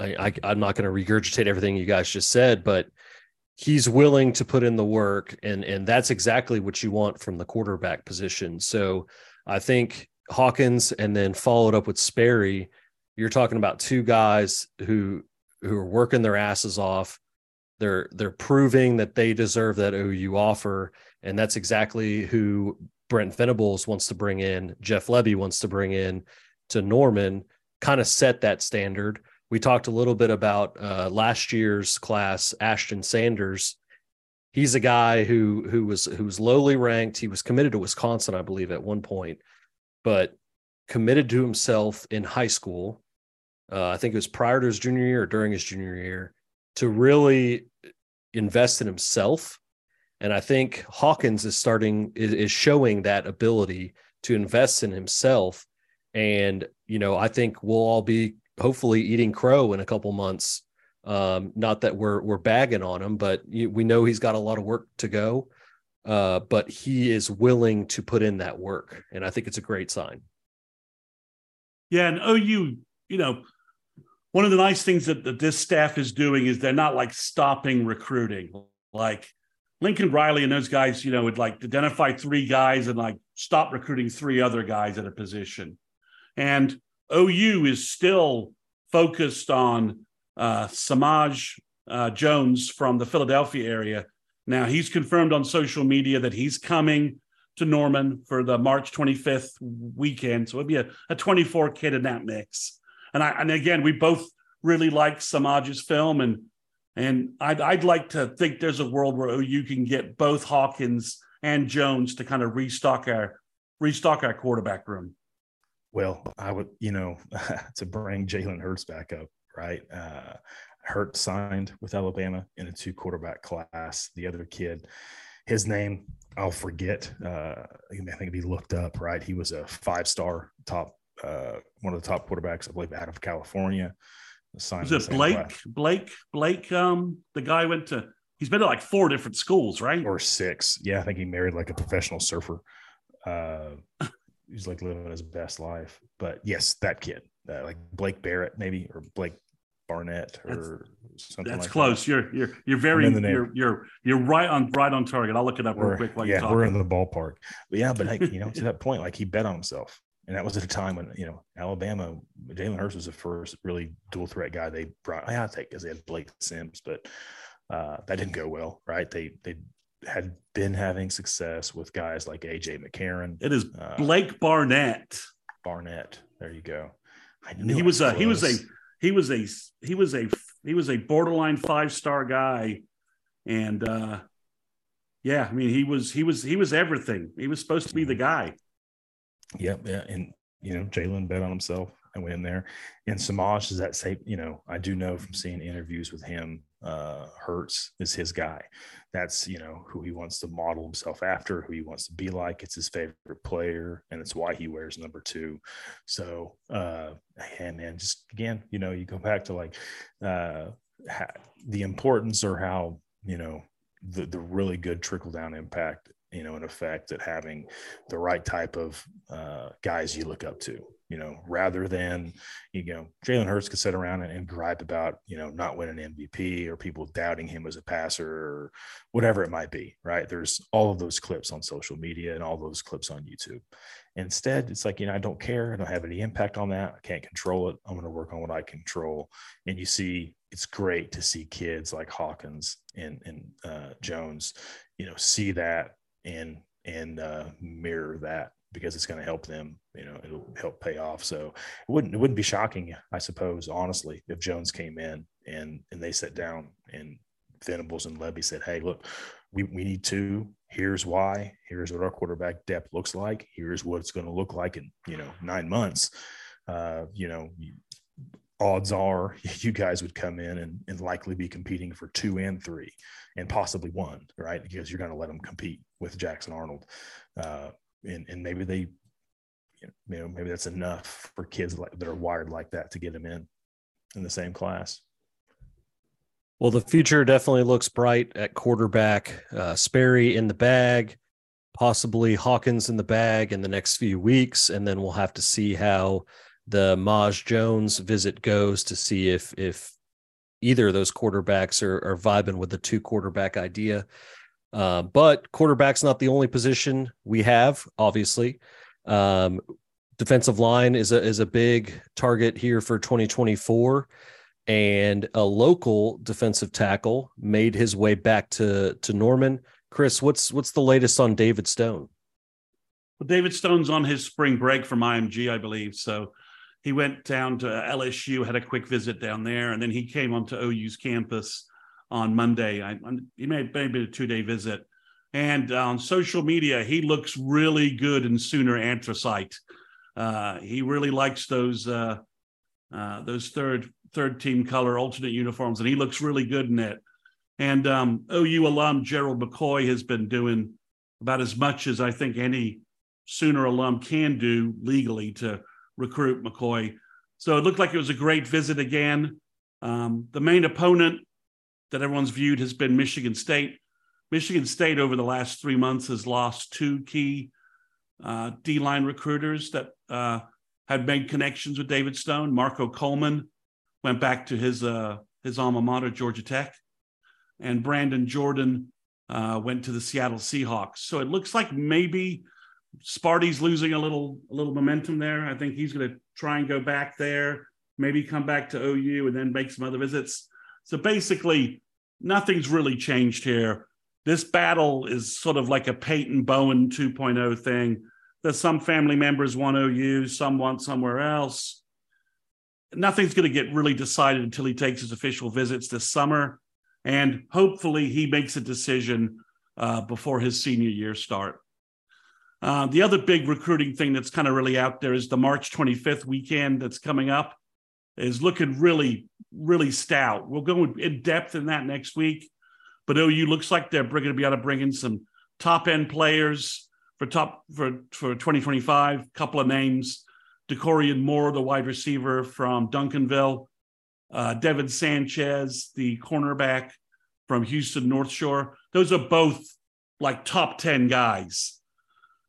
I, I am not going to regurgitate everything you guys just said, but he's willing to put in the work, and and that's exactly what you want from the quarterback position. So I think Hawkins, and then followed up with Sperry. You're talking about two guys who who are working their asses off they're they're proving that they deserve that OU offer, and that's exactly who Brent Venables wants to bring in. Jeff Lebby wants to bring in to Norman, kind of set that standard. We talked a little bit about uh, last year's class, Ashton Sanders. He's a guy who who was who was lowly ranked. He was committed to Wisconsin, I believe, at one point, but committed to himself in high school. Uh, I think it was prior to his junior year or during his junior year to really invest in himself. And I think Hawkins is starting is, showing that ability to invest in himself. And you know, I think we'll all be hopefully eating crow in a couple months. Um, not that we're we're bagging on him, but we know he's got a lot of work to go. Uh, but he is willing to put in that work, and I think it's a great sign. Yeah, and OU, you know, one of the nice things that, that this staff is doing is they're not like stopping recruiting. Like Lincoln Riley and those guys, you know, would like identify three guys and like stop recruiting three other guys at a position. And OU is still focused on uh, Samaj uh, Jones from the Philadelphia area. Now he's confirmed on social media that he's coming to Norman for the March 25th weekend. So it'll be a, a 24 kid in that mix. And I and again, we both really like Samaj's film, and and I'd I'd like to think there's a world where OU can get both Hawkins and Jones to kind of restock our restock our quarterback room. Well, I would, you know, <laughs> to bring Jalen Hurts back up, right? Uh, Hurts signed with Alabama in a two quarterback class. The other kid, his name I'll forget. Uh, I think he looked up, right? He was a five star top, uh, one of the top quarterbacks, I believe, out of California. Signed was it Blake? Class. Blake? Blake? Um, the guy went to. He's been to like four different schools, right? Or six. Yeah, I think he married like a professional surfer. Uh, he's like living his best life. But yes, that kid, uh, like Blake Barrett, maybe, or Blake Barnett or that's, something. That's like close. That. You're you're you're very you're you're you're right on right on target. I'll look it up we're, real quick while yeah, you're talking. We're in the ballpark. But yeah, but like, you know, to that <laughs> point, like he bet on himself. And that was at a time when, you know, Alabama, Jalen Hurts was the first really dual threat guy they brought. I take because they had Blake Sims, but uh, that didn't go well, right? They they had been having success with guys like AJ McCarron. It is uh, Blake Barnett. Barnett. There you go. he was a he was a he was a he was a he was a borderline five star guy, and uh, yeah, I mean he was he was he was everything. He was supposed to be the guy. Yep, yeah, and you know Jalen bet on himself and went in there. And Samaj is that same. You know, I do know from seeing interviews with him uh, Hurts is his guy. That's you know who he wants to model himself after, who he wants to be like. It's his favorite player, and it's why he wears number two. So, uh, and man, just again, you know, you go back to like uh, the importance or how you know the the really good trickle down impact, you know, an effect at having the right type of uh, guys you look up to you know, rather than, you know, Jalen Hurts could sit around and, and, gripe about, you know, not winning MVP or people doubting him as a passer or whatever it might be, right? There's all of those clips on social media and all those clips on YouTube. Instead, it's like, you know, I don't care. I don't have any impact on that. I can't control it. I'm going to work on what I control. And you see, it's great to see kids like Hawkins and, and uh, Jones, you know, see that and, and uh, mirror that because it's going to help them. You know, it'll help pay off. So it wouldn't it wouldn't be shocking, I suppose, honestly, if Jones came in and and they sat down and Venables and Lebby said, "Hey, look, we we need two. Here's why. Here's what our quarterback depth looks like. Here's what it's going to look like in you know nine months. Uh, you know." Odds are <laughs> you guys would come in and, and likely be competing for two and three and possibly one, right? Because you're going to let them compete with Jackson Arnold. Uh, and, and maybe they you know maybe that's enough for kids like, that are wired like that to get them in in the same class well the future definitely looks bright at quarterback uh, sperry in the bag possibly hawkins in the bag in the next few weeks and then we'll have to see how the maj jones visit goes to see if if either of those quarterbacks are, are vibing with the two quarterback idea uh, but quarterback's not the only position we have, obviously. Um, defensive line is a is a big target here for 2024 and a local defensive tackle made his way back to to Norman. Chris, what's what's the latest on David Stone? Well, David Stone's on his spring break from IMG, I believe. So he went down to LSU, had a quick visit down there, and then he came onto OU's campus on Monday. I, he made maybe a two day visit. And on social media, he looks really good in Sooner anthracite. Uh, he really likes those uh, uh, those third third team color alternate uniforms, and he looks really good in it. And um, OU alum Gerald McCoy has been doing about as much as I think any Sooner alum can do legally to recruit McCoy. So it looked like it was a great visit again. Um, the main opponent that everyone's viewed has been Michigan State. Michigan State over the last three months has lost two key uh, D line recruiters that uh, had made connections with David Stone. Marco Coleman went back to his uh, his alma mater, Georgia Tech, and Brandon Jordan uh, went to the Seattle Seahawks. So it looks like maybe Sparty's losing a little a little momentum there. I think he's going to try and go back there, maybe come back to OU and then make some other visits. So basically, nothing's really changed here. This battle is sort of like a Peyton Bowen 2.0 thing that some family members want OU, some want somewhere else. nothing's going to get really decided until he takes his official visits this summer. And hopefully he makes a decision uh, before his senior year start. Uh, the other big recruiting thing that's kind of really out there is the March 25th weekend that's coming up is looking really, really stout. We'll go in depth in that next week. But OU looks like they're going to be able to bring in some top end players for top for for 2025. Couple of names: Dakorien Moore, the wide receiver from Duncanville, uh, Devin Sanchez, the cornerback from Houston North Shore. Those are both like top 10 guys.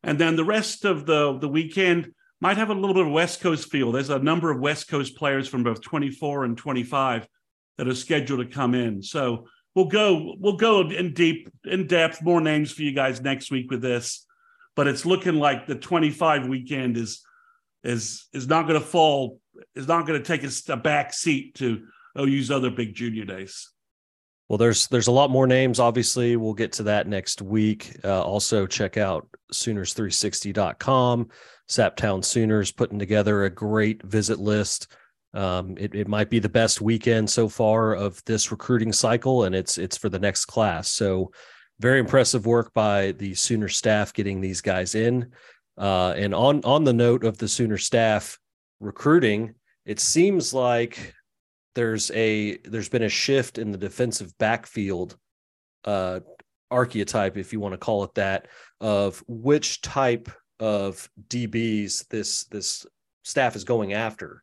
And then the rest of the, the weekend might have a little bit of West Coast feel. There's a number of West Coast players from both 24 and 25 that are scheduled to come in. So we'll go we'll go in deep in depth more names for you guys next week with this but it's looking like the 25 weekend is is is not going to fall is not going to take a, a back seat to OU's other big junior days. Well, there's there's a lot more names. Obviously, we'll get to that next week. Uh, also, check out Sooners360.com. Saptown Sooners putting together a great visit list. Um, it, it might be the best weekend so far of this recruiting cycle, and it's it's for the next class. So, very impressive work by the Sooner staff getting these guys in. Uh, and on on the note of the Sooner staff recruiting, it seems like there's a there's been a shift in the defensive backfield uh, archetype, if you want to call it that, of which type of DBs this this staff is going after.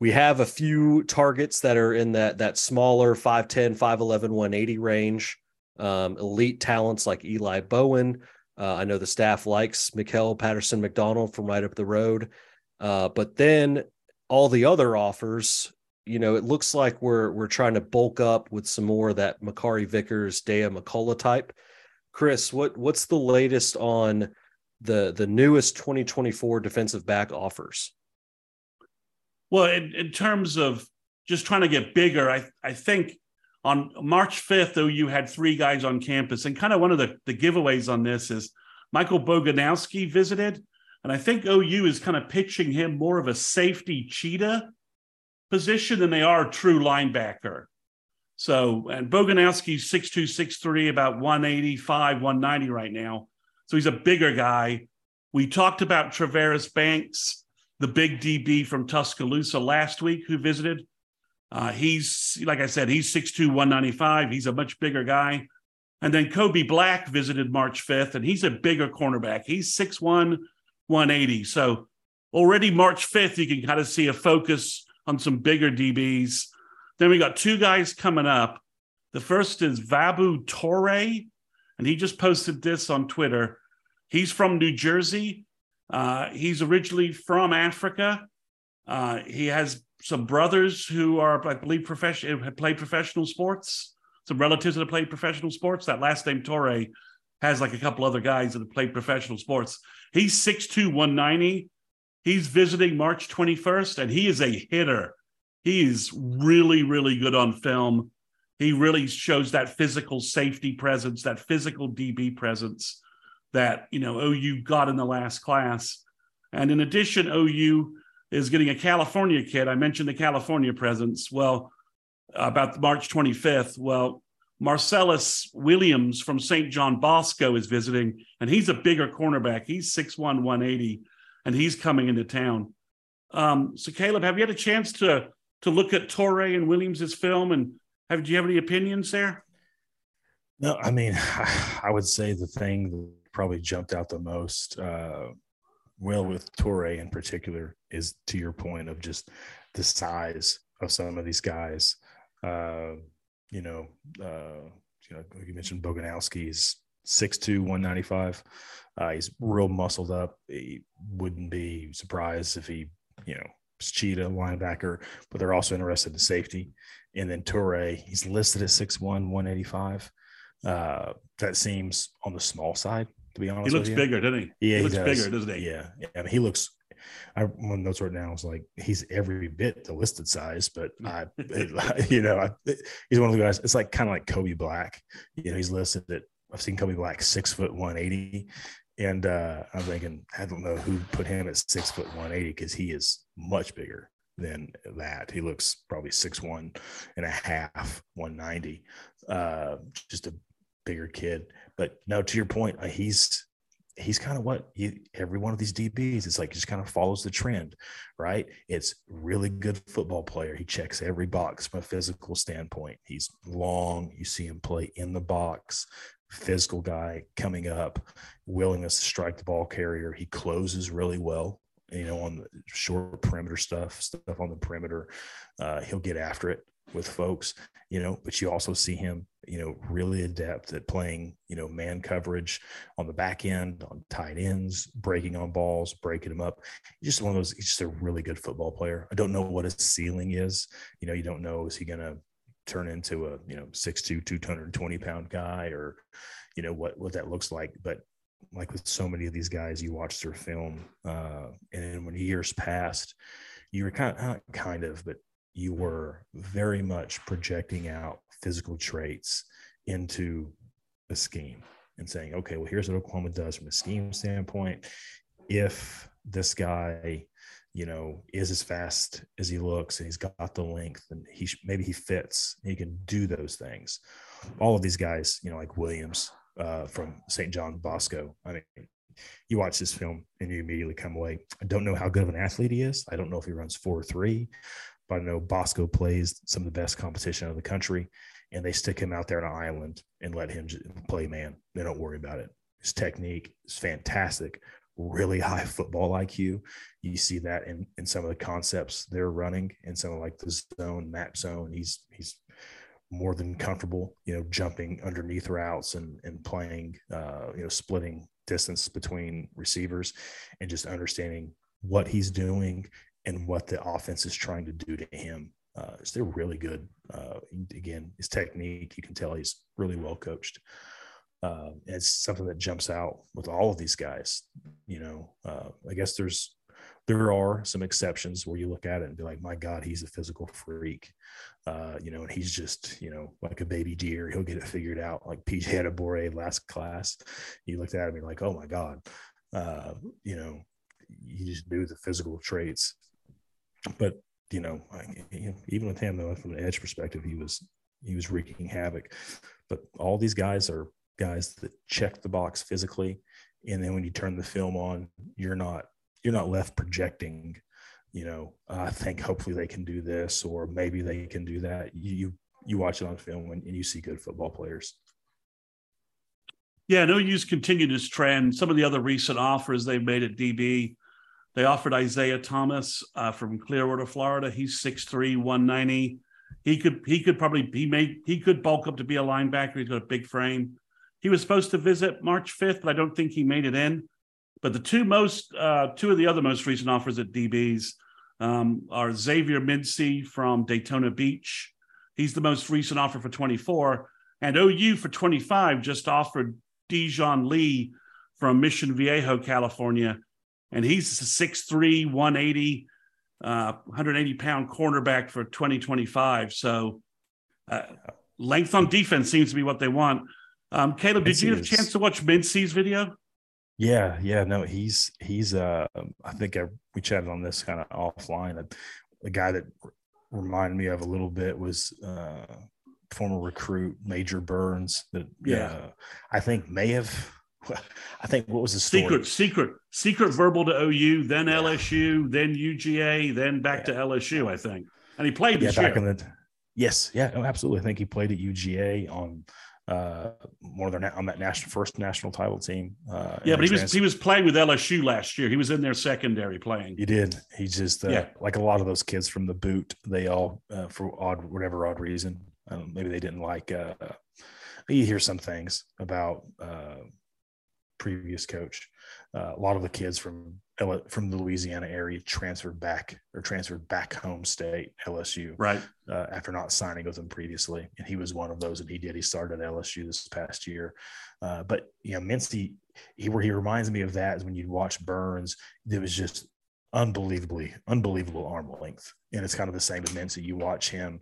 We have a few targets that are in that that smaller 5'10, 5'11, 180 range. Um, elite talents like Eli Bowen. Uh, I know the staff likes Mikel Patterson McDonald from right up the road. Uh, but then all the other offers you know, it looks like we're we're trying to bulk up with some more of that Makari Vickers, Dayo McCullough type. Chris, what what's the latest on the the newest 2024 defensive back offers? Well, in, in terms of just trying to get bigger, I I think on March 5th, though, you had three guys on campus, and kind of one of the, the giveaways on this is Michael Boganowski visited, and I think OU is kind of pitching him more of a safety cheetah position than they are a true linebacker. So, and Boganowski's 6'2, 6'3, about 185, 190 right now. So he's a bigger guy. We talked about Travaris Banks, the big DB from Tuscaloosa last week who visited. Uh, he's, like I said, he's 6'2, 195. He's a much bigger guy. And then Kobe Black visited March 5th, and he's a bigger cornerback. He's 6'1, 180. So already March 5th, you can kind of see a focus on some bigger DBs. Then we got two guys coming up. The first is Vabu Torre, and he just posted this on Twitter. He's from New Jersey. Uh, he's originally from Africa. Uh, he has some brothers who are, I believe, professional have played professional sports. Some relatives that have played professional sports. That last name Torre has like a couple other guys that have played professional sports. He's 6'2", 190. He's visiting March 21st, and he is a hitter. He is really, really good on film. He really shows that physical safety presence, that physical DB presence that you know OU got in the last class. And in addition, OU is getting a California kid. I mentioned the California presence. Well, about March 25th. Well, Marcellus Williams from St. John Bosco is visiting, and he's a bigger cornerback. He's 6'1, 180 and he's coming into town. Um, so, Caleb, have you had a chance to to look at Torre and Williams's film, and have do you have any opinions there? No, I mean, <sighs> I would say the thing that probably jumped out the most, uh, well, with Torre in particular, is to your point of just the size of some of these guys. Uh, you know, uh, you know, you mentioned Boganowski's 6'2", 195. Uh, he's real muscled up. He wouldn't be surprised if he, you know, cheetah linebacker, but they're also interested in safety. And then Toure, he's listed at 6'1, 185. Uh, that seems on the small side, to be honest. He looks bigger, doesn't he? Yeah, he, looks does. bigger, doesn't he? Yeah, yeah. I mean, he looks. I one notes right now is like he's every bit the listed size, but I, <laughs> <laughs> you know, I, he's one of the guys. It's like kind of like Kobe Black. You know, he's listed at I've seen Kobe Black six foot one eighty, and uh, I'm thinking I don't know who put him at six foot one eighty because he is much bigger than that. He looks probably six one and a half, one ninety, Uh, just a bigger kid. But no, to your point, uh, he's he's kind of what he, every one of these DBs. It's like just kind of follows the trend, right? It's really good football player. He checks every box from a physical standpoint. He's long. You see him play in the box. Physical guy coming up, willingness to strike the ball carrier. He closes really well you know, on the short perimeter stuff, stuff on the perimeter. Uh, he'll get after it with folks, you know, but you also see him, you know, really adept at playing, you know, man coverage on the back end, on tight ends, breaking on balls, breaking them up. He's just one of those, he's just a really good football player. I don't know what his ceiling is. You know, you don't know, is he going to turn into a, you know, 6'2, 220 pound guy or, you know, what, what that looks like. But like with so many of these guys, you watch their film, uh, and when years passed, you were kind of, kind of, but you were very much projecting out physical traits into a scheme and saying, okay, well, here's what Oklahoma does from a scheme standpoint. If this guy, you know, is as fast as he looks and he's got the length and he maybe he fits, he can do those things. All of these guys, you know, like Williams, uh, from St. John Bosco. I mean, you watch this film and you immediately come away. I don't know how good of an athlete he is. I don't know if he runs four three, but I know Bosco plays some of the best competition of the country, and they stick him out there on an island and let him play man. They don't worry about it. His technique is fantastic. Really high football IQ. You see that in, in some of the concepts they're running in some of like the zone, map zone. He's he's more than comfortable, you know, jumping underneath routes and and playing, uh, you know, splitting distance between receivers, and just understanding what he's doing and what the offense is trying to do to him. Uh, they're really good. Uh, again, his technique, you can tell he's really well coached. Uh, it's something that jumps out with all of these guys. You know, uh, I guess there's there are some exceptions where you look at it and be like, my God, he's a physical freak. Uh, you know, and he's just, you know, like a baby deer. He'll get it figured out. Like PJ Adebawore last class. You looked at him and like, oh my God. Uh, you know, you just knew the physical traits. But, you know, even with him though, from an edge perspective, he was he was wreaking havoc. But all these guys are guys that check the box physically. And then when you turn the film on, you're not you're not left projecting you know i think hopefully they can do this or maybe they can do that. You you watch it on film and, you see good football players. Yeah no use continue this trend. Some of the other recent offers they've made at db they offered isaiah thomas uh, from clearwater florida. He's 6'3 190 he could he could probably he made he could bulk up to be a linebacker. He's got a big frame he was supposed to visit march 5th but i don't think he made it in but the two most, uh, two of the other most recent offers at DBs um, are Xavier Mincy from Daytona Beach. He's the most recent offer for 24. And OU for 25 just offered Dijon Lee from Mission Viejo, California. And he's a 6'3, 180, uh, 180 pound cornerback for 2025. So uh, length on defense seems to be what they want. Um, Caleb, did you have a chance to watch Mincy's video? Yeah, yeah, no, he's he's uh I think I, we chatted on this kind of offline. The guy that reminded me of a little bit was uh former recruit Major Burns that yeah, uh, I think may have <laughs> I think what was the story? Secret, secret, secret verbal to OU, then yeah. LSU, then UGA, then back yeah. to LSU, I think. And he played yeah, back year. in the Yes, yeah, no, absolutely. I think he played at UGA on uh, more than on that national first national title team. Uh, yeah, but he was he was playing with LSU last year. He was in their secondary playing. He did. He just uh, yeah. like a lot of those kids from the boot. They all uh, for odd whatever odd reason. Um, maybe they didn't like. Uh, you hear some things about uh, previous coach. Uh, a lot of the kids from from the Louisiana area transferred back or transferred back home state LSU, right? Uh, after not signing with them previously, and he was one of those, and he did. He started at LSU this past year, uh, but you know, Mincy, he where he reminds me of that is when you watch Burns, it was just unbelievably, unbelievable arm length, and it's kind of the same with Mincy. You watch him,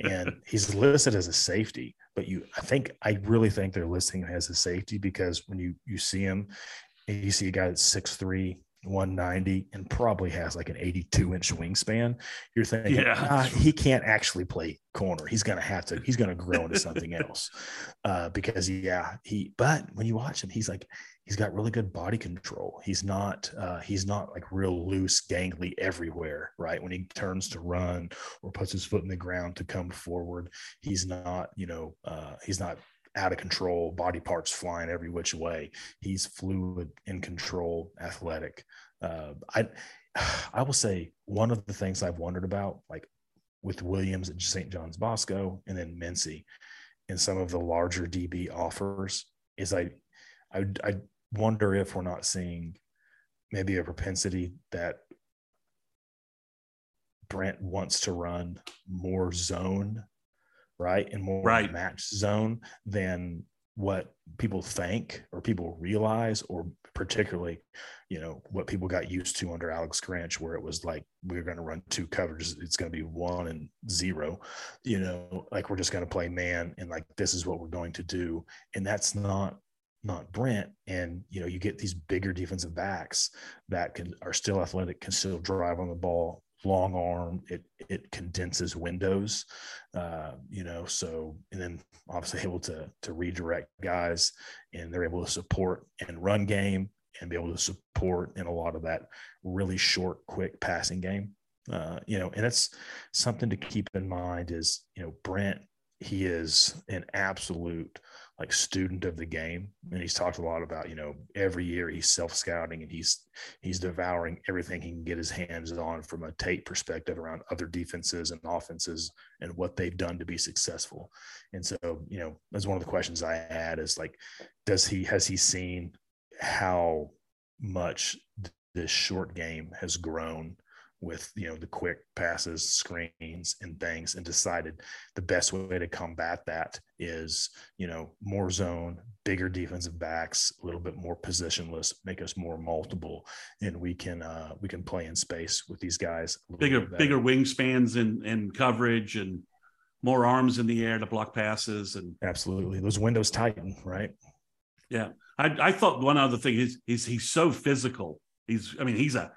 and <laughs> he's listed as a safety, but you, I think, I really think they're listing him as a safety because when you you see him, you see a guy that's six three 190 and probably has like an 82 inch wingspan, you're thinking, Yeah. "Ah, he can't actually play corner. He's going to have to, he's going to grow into something else. Uh, because, yeah, he, but when you watch him, he's like, he's got really good body control. He's not, uh, he's not like real loose, gangly everywhere, right? When he turns to run or puts his foot in the ground to come forward, he's not, you know, uh, he's not out of control, body parts flying every which way. He's fluid, in control, athletic. Uh, I, <sighs> I will say one of the things I've wondered about, like with Williams at St. John's Bosco and then Mincy, and some of the larger DB offers, is I, I, I wonder if we're not seeing maybe a propensity that Brent wants to run more zone, right, and more Right. match zone than what people think or people realize, or particularly, you know, what people got used to under Alex Grinch, where it was like we're going to run two coverages, it's going to be one and zero, you know, like we're just going to play man, and like this is what we're going to do, and that's not not Brent. And you know, you get these bigger defensive backs that can are still athletic, can still drive on the ball, long arm. It it condenses windows, uh, you know. So and then obviously able to to redirect guys, and they're able to support and run game and be able to support in a lot of that really short, quick passing game. Uh, you know, and it's something to keep in mind is you know Brent. He is an absolute like student of the game. And he's talked a lot about you know every year he's self scouting and he's he's devouring everything he can get his hands on from a tape perspective around other defenses and offenses and what they've done to be successful. And so you know that's one of the questions i had is like does he has he seen how much this short game has grown with you know the quick passes screens and things and decided the best way to combat that is you know more zone bigger defensive backs a little bit more positionless make us more multiple and we can uh we can play in space with these guys bigger bigger wingspans and and coverage and more arms in the air to block passes and absolutely. Those windows tighten right? Yeah. I, I thought one other thing is is he's so physical. He's I mean he's a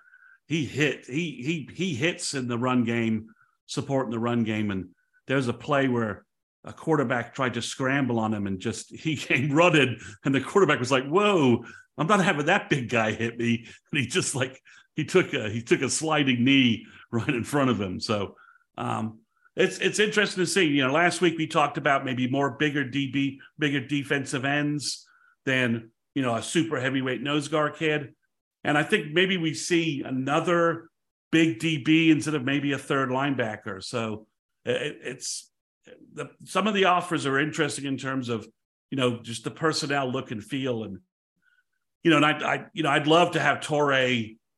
he hit he he he hits in the run game supporting the run game. And there's a play where a quarterback tried to scramble on him and just <laughs> he came running and the quarterback was like whoa i'm not having that big guy hit me. And he just like he took a he took a sliding knee right in front of him. So um it's it's interesting to see. You know last week we talked about maybe more bigger db bigger defensive ends than you know a super heavyweight nose guard kid and I think maybe we see another big DB instead of maybe a third linebacker. So it, it's the, some of the offers are interesting in terms of you know just the personnel look and feel, and you know, and I, I you know I'd love to have Torre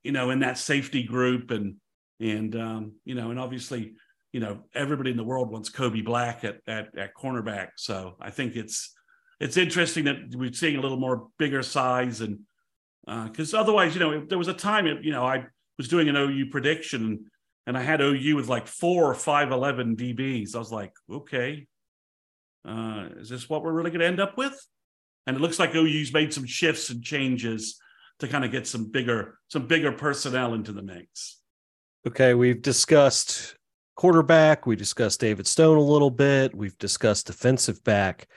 you know in that safety group, and and um, you know, and obviously you know everybody in the world wants Kobe Black at at, at cornerback. So I think it's it's interesting that we're seeing a little more bigger size and because uh, otherwise, you know, there was a time, you know, I was doing an OU prediction and I had OU with like four or five eleven DBs. I was like, okay, uh, is this what we're really going to end up with? And it looks like OU's made some shifts and changes to kind of get some bigger, some bigger personnel into the mix. Okay, we've discussed quarterback. We discussed David Stone a little bit. We've discussed defensive back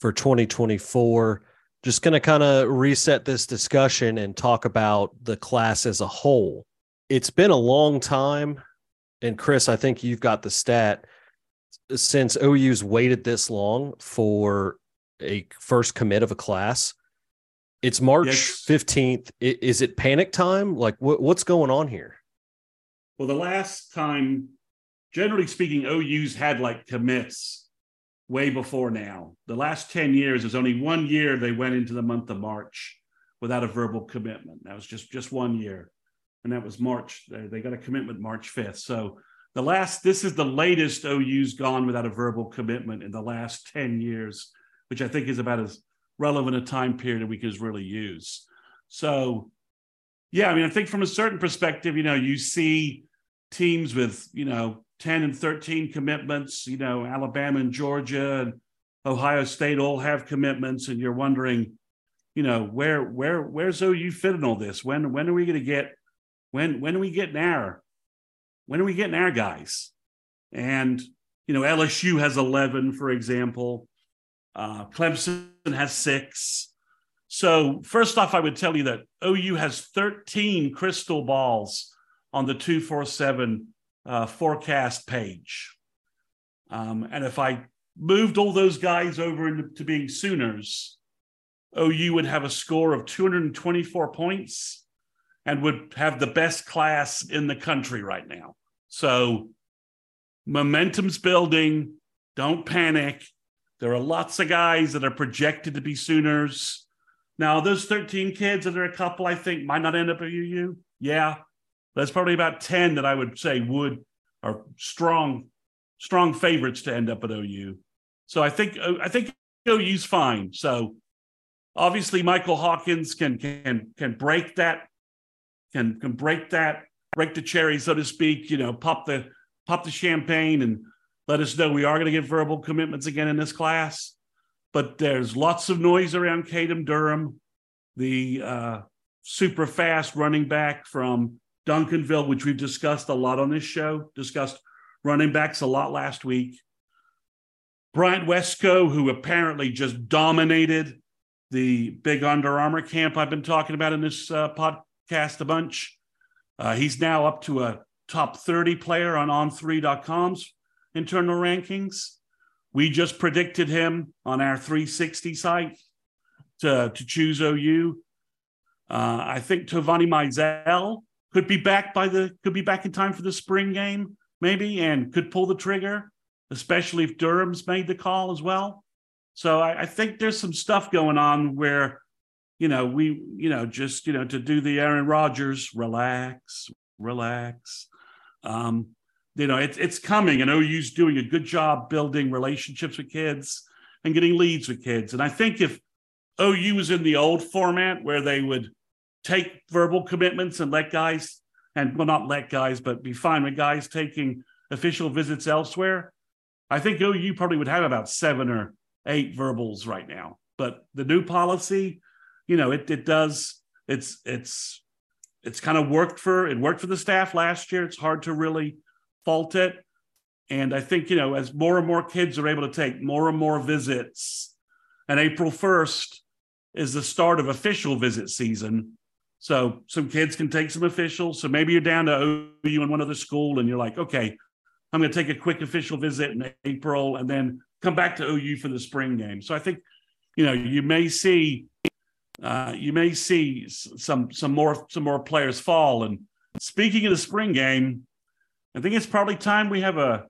for 2024 just going to kind of reset this discussion and talk about the class as a whole. It's been a long time. And Chris, I think you've got the stat since OU's waited this long for a first commit of a class. It's March Yes. 15th. Is it panic time? Like, what's going on here? Well, the last time, generally speaking, OU's had like commits way before now. The last 10 years, there's only one year they went into the month of March without a verbal commitment. That was just just one year. And that was March. They got a commitment March 5th. So the last, this is the latest OU's gone without a verbal commitment in the last 10 years, which I think is about as relevant a time period that we could really use. So, yeah, I mean, I think from a certain perspective, you know, you see teams with, you know, 10 and 13 commitments, you know, Alabama and Georgia and Ohio State all have commitments, and you're wondering, you know, where where where's OU fit in all this? When when are we going to get when when are we getting our when are we getting our guys? And you know, LSU has 11, for example. Uh, Clemson has six. So, first off, I would tell you that OU has 13 crystal balls on the 247 uh, forecast page. Um, and if I moved all those guys over into, being Sooners, OU would have a score of 224 points and would have the best class in the country right now. So, momentum's building. Don't panic. There are lots of guys that are projected to be Sooners. Now, those 13 kids, are there a couple I think might not end up at OU? Yeah. There's probably about 10 that I would say would are strong, strong favorites to end up at OU. So I think I think OU's fine. So obviously Michael Hawkins can can can break that, can can break that, break the cherry, so to speak, you know, pop the pop the champagne and let us know we are going to get verbal commitments again in this class. But there's lots of noise around Caden Durham, the uh, super fast running back from Duncanville, which we've discussed a lot on this show, discussed running backs a lot last week. Bryant Wesco, who apparently just dominated the big Under Armour camp I've been talking about in this uh, podcast a bunch. Uh, he's now up to a top 30 player on on3.com's internal rankings. We just predicted him on our 360 site to, to choose OU. Uh, I think Tovani Mizell could be back by the could be back in time for the spring game, maybe, and could pull the trigger, especially if Durham's made the call as well. So I, I think there's some stuff going on where, you know, we, you know, just you know, to do the Aaron Rodgers, relax, relax. Um, you know, it's it's coming, and OU's doing a good job building relationships with kids and getting leads with kids. And I think if OU was in the old format where they would take verbal commitments and let guys, and well, not let guys, but be fine with guys taking official visits elsewhere, I think OU probably would have about seven or eight verbals right now. But the new policy, you know, it it does it's it's it's kind of worked for it worked for the staff last year. It's hard to really fault it. And I think, you know, as more and more kids are able to take more and more visits, and April 1st is the start of official visit season. So some kids can take some officials. So maybe you're down to OU in one other school and you're like, okay, I'm going to take a quick official visit in April and then come back to OU for the spring game. So I think, you know, you may see uh, you may see some some more some more players fall. And speaking of the spring game, I think it's probably time we have a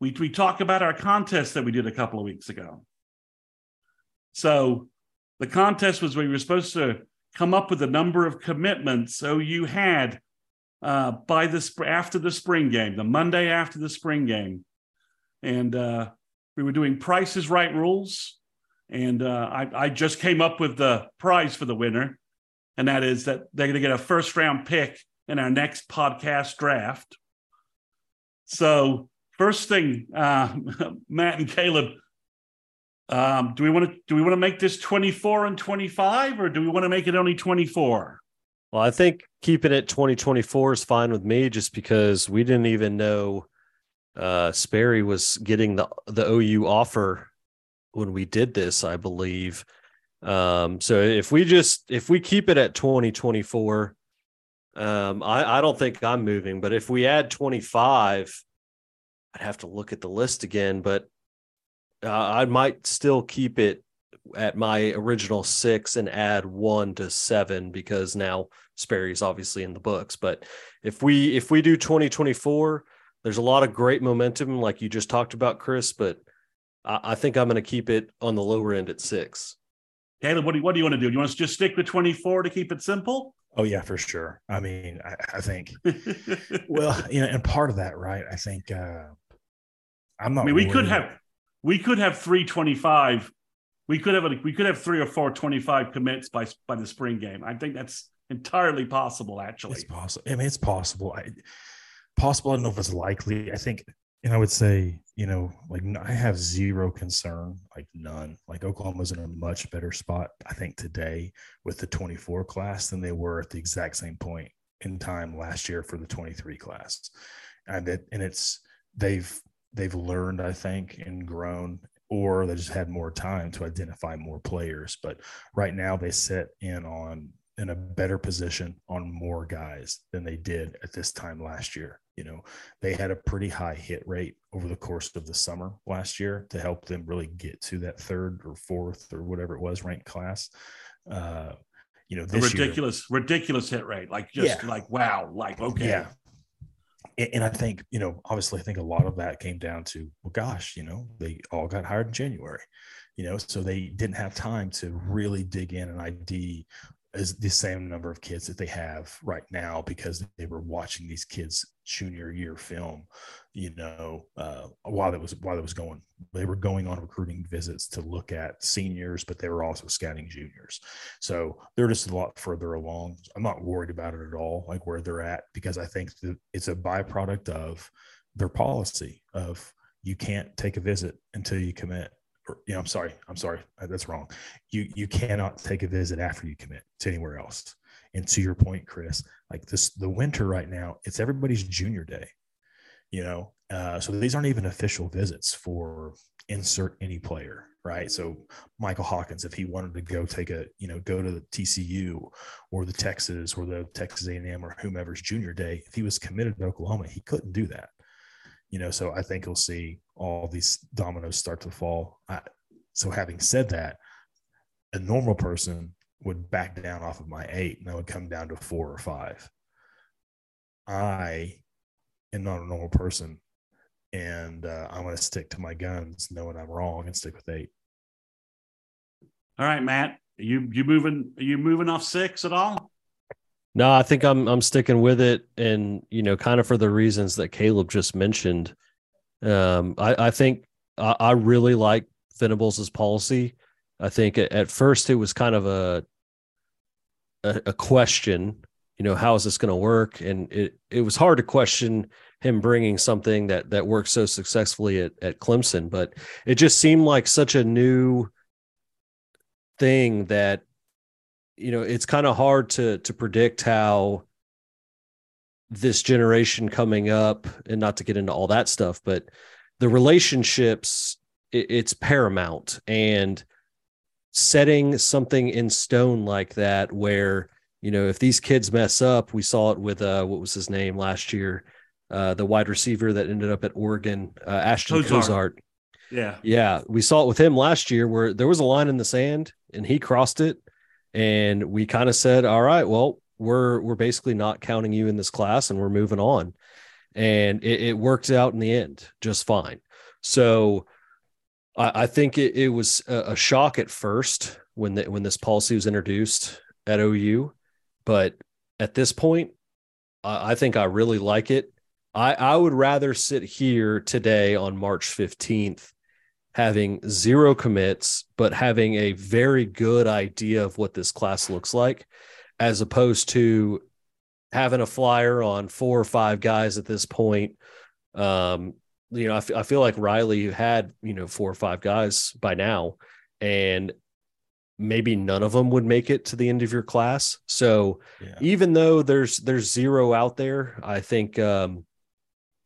we we talk about our contest that we did a couple of weeks ago. So the contest was we were supposed to come up with a number of commitments OU had uh, by the after the spring game, the Monday after the spring game, and uh, we were doing prices right rules. And uh, I, I just came up with the prize for the winner, and that is that they're going to get a first round pick in our next podcast draft. So, first thing, uh, <laughs> Matt and Caleb, um, do we want to do we want to make this 24 and 25 or do we want to make it only 24? Well, I think keeping it 2024 is fine with me just because we didn't even know uh Sperry was getting the the OU offer when we did this, I believe. Um, so if we just if we keep it at 2024, um, I, I don't think I'm moving, but if we add 25, I'd have to look at the list again, but uh, I might still keep it at my original six and add one to seven because now Sperry's obviously in the books. But if we if we do 2024, there's a lot of great momentum, like you just talked about, Chris. But I, I think I'm going to keep it on the lower end at six. Caleb, what do you, what do you want to do? Do you want to just stick with 24 to keep it simple? Oh yeah, for sure. I mean, I, I think. <laughs> well, you know, and part of that, right? I think uh, I'm not. I mean, we could have, we could have three twenty-five. We could have a, we could have three or four 25 commits by by the spring game. I think that's entirely possible. Actually, it's possible. I mean, it's possible. I, possible. I don't know if it's likely. I think and I would say, you know, like I have zero concern, like none. Like Oklahoma's in a much better spot, I think, today with the 24 class than they were at the exact same point in time last year for the 23 class. And it, and it's they've they've learned, I think, and grown, or they just had more time to identify more players. But right now they sit in on in a better position on more guys than they did at this time last year. You know, they had a pretty high hit rate over the course of the summer last year to help them really get to that third or fourth or whatever it was ranked class. Uh, you know, this ridiculous, year, ridiculous hit rate. Like just yeah. like wow, like okay. Yeah. And I think, you know, obviously I think a lot of that came down to, well, gosh, you know, they all got hired in January, you know, so they didn't have time to really dig in and ID as the same number of kids that they have right now because they were watching these kids junior year film you know uh, while that was while that was going they were going on recruiting visits to look at seniors but they were also scouting juniors so they're just a lot further along i'm not worried about it at all like where they're at because i think it's a byproduct of their policy of you can't take a visit until you commit or, you know, I'm sorry, I'm sorry, that's wrong. You you cannot take a visit after you commit to anywhere else. And to your point, Chris, like this, the winter right now, it's everybody's junior day. You know, uh, so these aren't even official visits for insert any player, right? So Michael Hawkins, if he wanted to go take a, you know, go to the TCU or the Texas or the Texas A&M or whomever's junior day, if he was committed to Oklahoma, he couldn't do that you know, so I think you'll see all these dominoes start to fall. I, so having said that, a normal person would back down off of my eight and I would come down to four or five. I am not a normal person and uh, I'm going to stick to my guns knowing I'm wrong and stick with eight. All right, Matt, are you, you moving, are you moving off six at all? No, I think I'm I'm sticking with it, and you know, kind of for the reasons that Caleb just mentioned. Um, I, I think I, I really like Venables' policy. I think at, first it was kind of a, a a, question, you know, how is this going to work? And it it was hard to question him bringing something that that worked so successfully at at Clemson, but it just seemed like such a new thing that you know it's kind of hard to to predict how this generation coming up and not to get into all that stuff but the relationships it, it's paramount and setting something in stone like that where you know if these kids mess up we saw it with uh what was his name last year uh the wide receiver that ended up at Oregon uh, Ashton Cozart. Yeah. Yeah, we saw it with him last year where there was a line in the sand and he crossed it and we kind of said, all right, well, we're we're basically not counting you in this class, and we're moving on. And it, it worked out in the end just fine. So I, I think it, it was a, a, shock at first when the, when this policy was introduced at OU, but at this point, I, I think I really like it. I, I would rather sit here today on March 15th having zero commits, but having a very good idea of what this class looks like, as opposed to having a flyer on four or five guys at this point. Um, you know, I, f- I feel like Riley had, you know, four or five guys by now, and maybe none of them would make it to the end of your class. So yeah. even though there's there's zero out there, I think um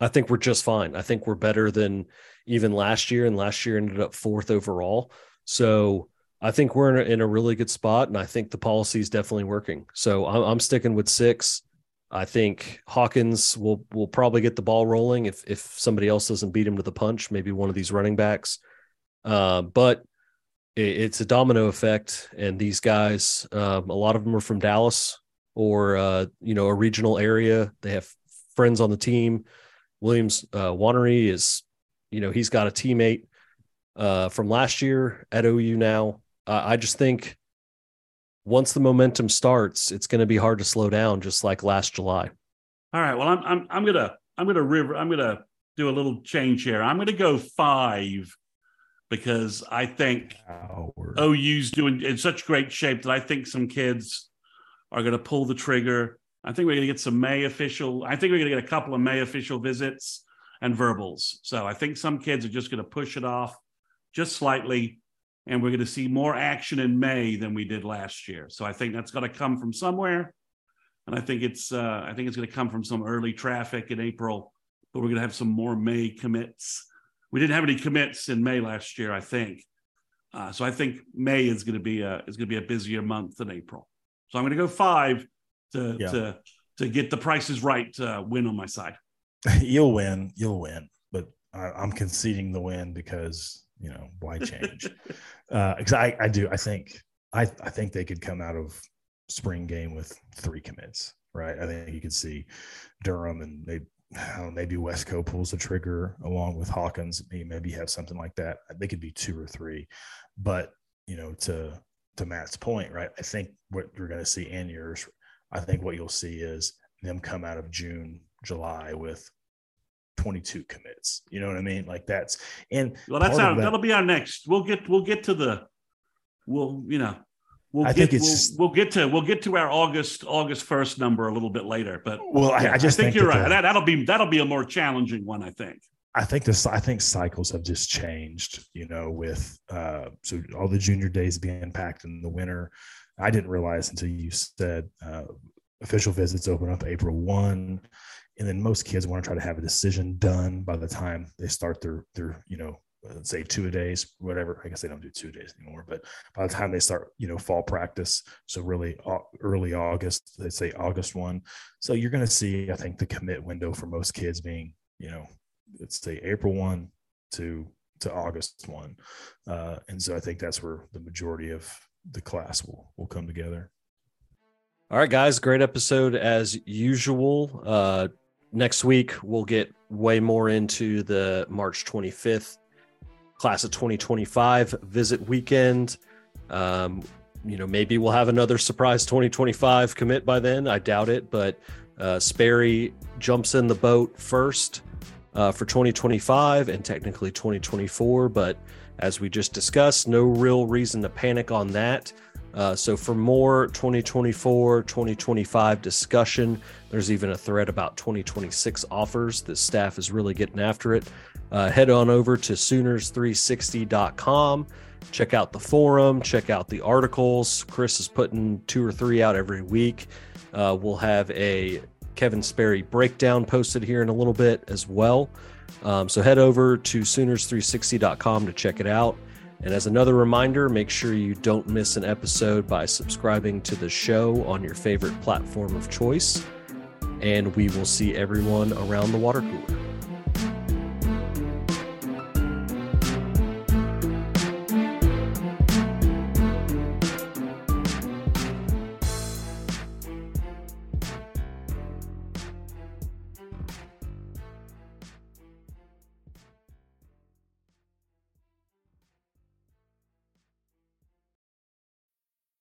I think we're just fine. I think we're better than even last year, and last year ended up fourth overall. So I think we're in a, in a really good spot, and I think the policy is definitely working. So I'm, I'm sticking with six. I think Hawkins will will probably get the ball rolling if if somebody else doesn't beat him to the punch, maybe one of these running backs. Uh, but it, it's a domino effect, and these guys, um, a lot of them are from Dallas or uh, you know a regional area. They have friends on the team. Williams uh, Nwaneri is you know, he's got a teammate uh, from last year at OU now. I just think once the momentum starts, it's going to be hard to slow down, just like last July. All right. Well, I'm I'm I'm gonna I'm gonna river I'm gonna do a little change here. I'm gonna go five because I think OU's doing in such great shape that I think some kids are going to pull the trigger. I think we're going to get some May official. I think we're going to get a couple of May official visits and verbals. So I think some kids are just going to push it off just slightly, and we're going to see more action in May than we did last year. So I think that's going to come from somewhere. and I think it's uh, I think it's going to come from some early traffic in April, but we're going to have some more May commits. We didn't have any commits in May last year, I think. Uh, so I think May is going to be a is going to be a busier month than April. So I'm going to go five to yeah. to to get the prices right to win on my side. <laughs> You'll win. You'll win. But I, am conceding the win because you know why change? Because <laughs> uh, I I do I think I I think they could come out of spring game with three commits. Right. I think you could see Durham and maybe know, maybe Wesco pulls the trigger along with Hawkins. Maybe have something like that. They could be two or three, but you know, to to Matt's point, right? I think what you're going to see in yours, I think what you'll see is them come out of June, July with 22 commits. You know what I mean? Like that's and well, that's our, that, will be our next. We'll get we'll get to the we'll you know We'll I get, we'll, we'll, get to we'll get to our August August first number a little bit later, but well, I, I just I think, think you're right. The, that, that'll be that'll be a more challenging one, I think. I think this. I think cycles have just changed. You know, with uh, so all the junior days being packed in the winter. I didn't realize until you said uh, official visits open up April one, and then most kids want to try to have a decision done by the time they start their their you know say two days, whatever. I guess they don't do two days anymore, but by the time they start, you know, fall practice, so really early August, they say August one. So you're going to see, I think, the commit window for most kids being, you know, let's say April one to to August one, uh, and so I think that's where the majority of the class will will come together. All right, guys, great episode as usual. Uh, next week we'll get way more into the March 25th class of 2025 visit weekend. Um, you know, maybe we'll have another surprise 2025 commit by then. I doubt it, but uh, Sperry jumps in the boat first uh, for 2025 and technically 2024. But as we just discussed, no real reason to panic on that. Uh, so for more 2024 2025 discussion there's even a thread about 2026 offers the staff is really getting after it uh, head on over to Sooners360.com. Check out the forum, check out the articles. Chris is putting two or three out every week. Uh, we'll have a Kevin Sperry breakdown posted here in a little bit as well. Um, so head over to Sooners360.com to check it out. And as another reminder, make sure you don't miss an episode by subscribing to the show on your favorite platform of choice. And we will see everyone around the water cooler.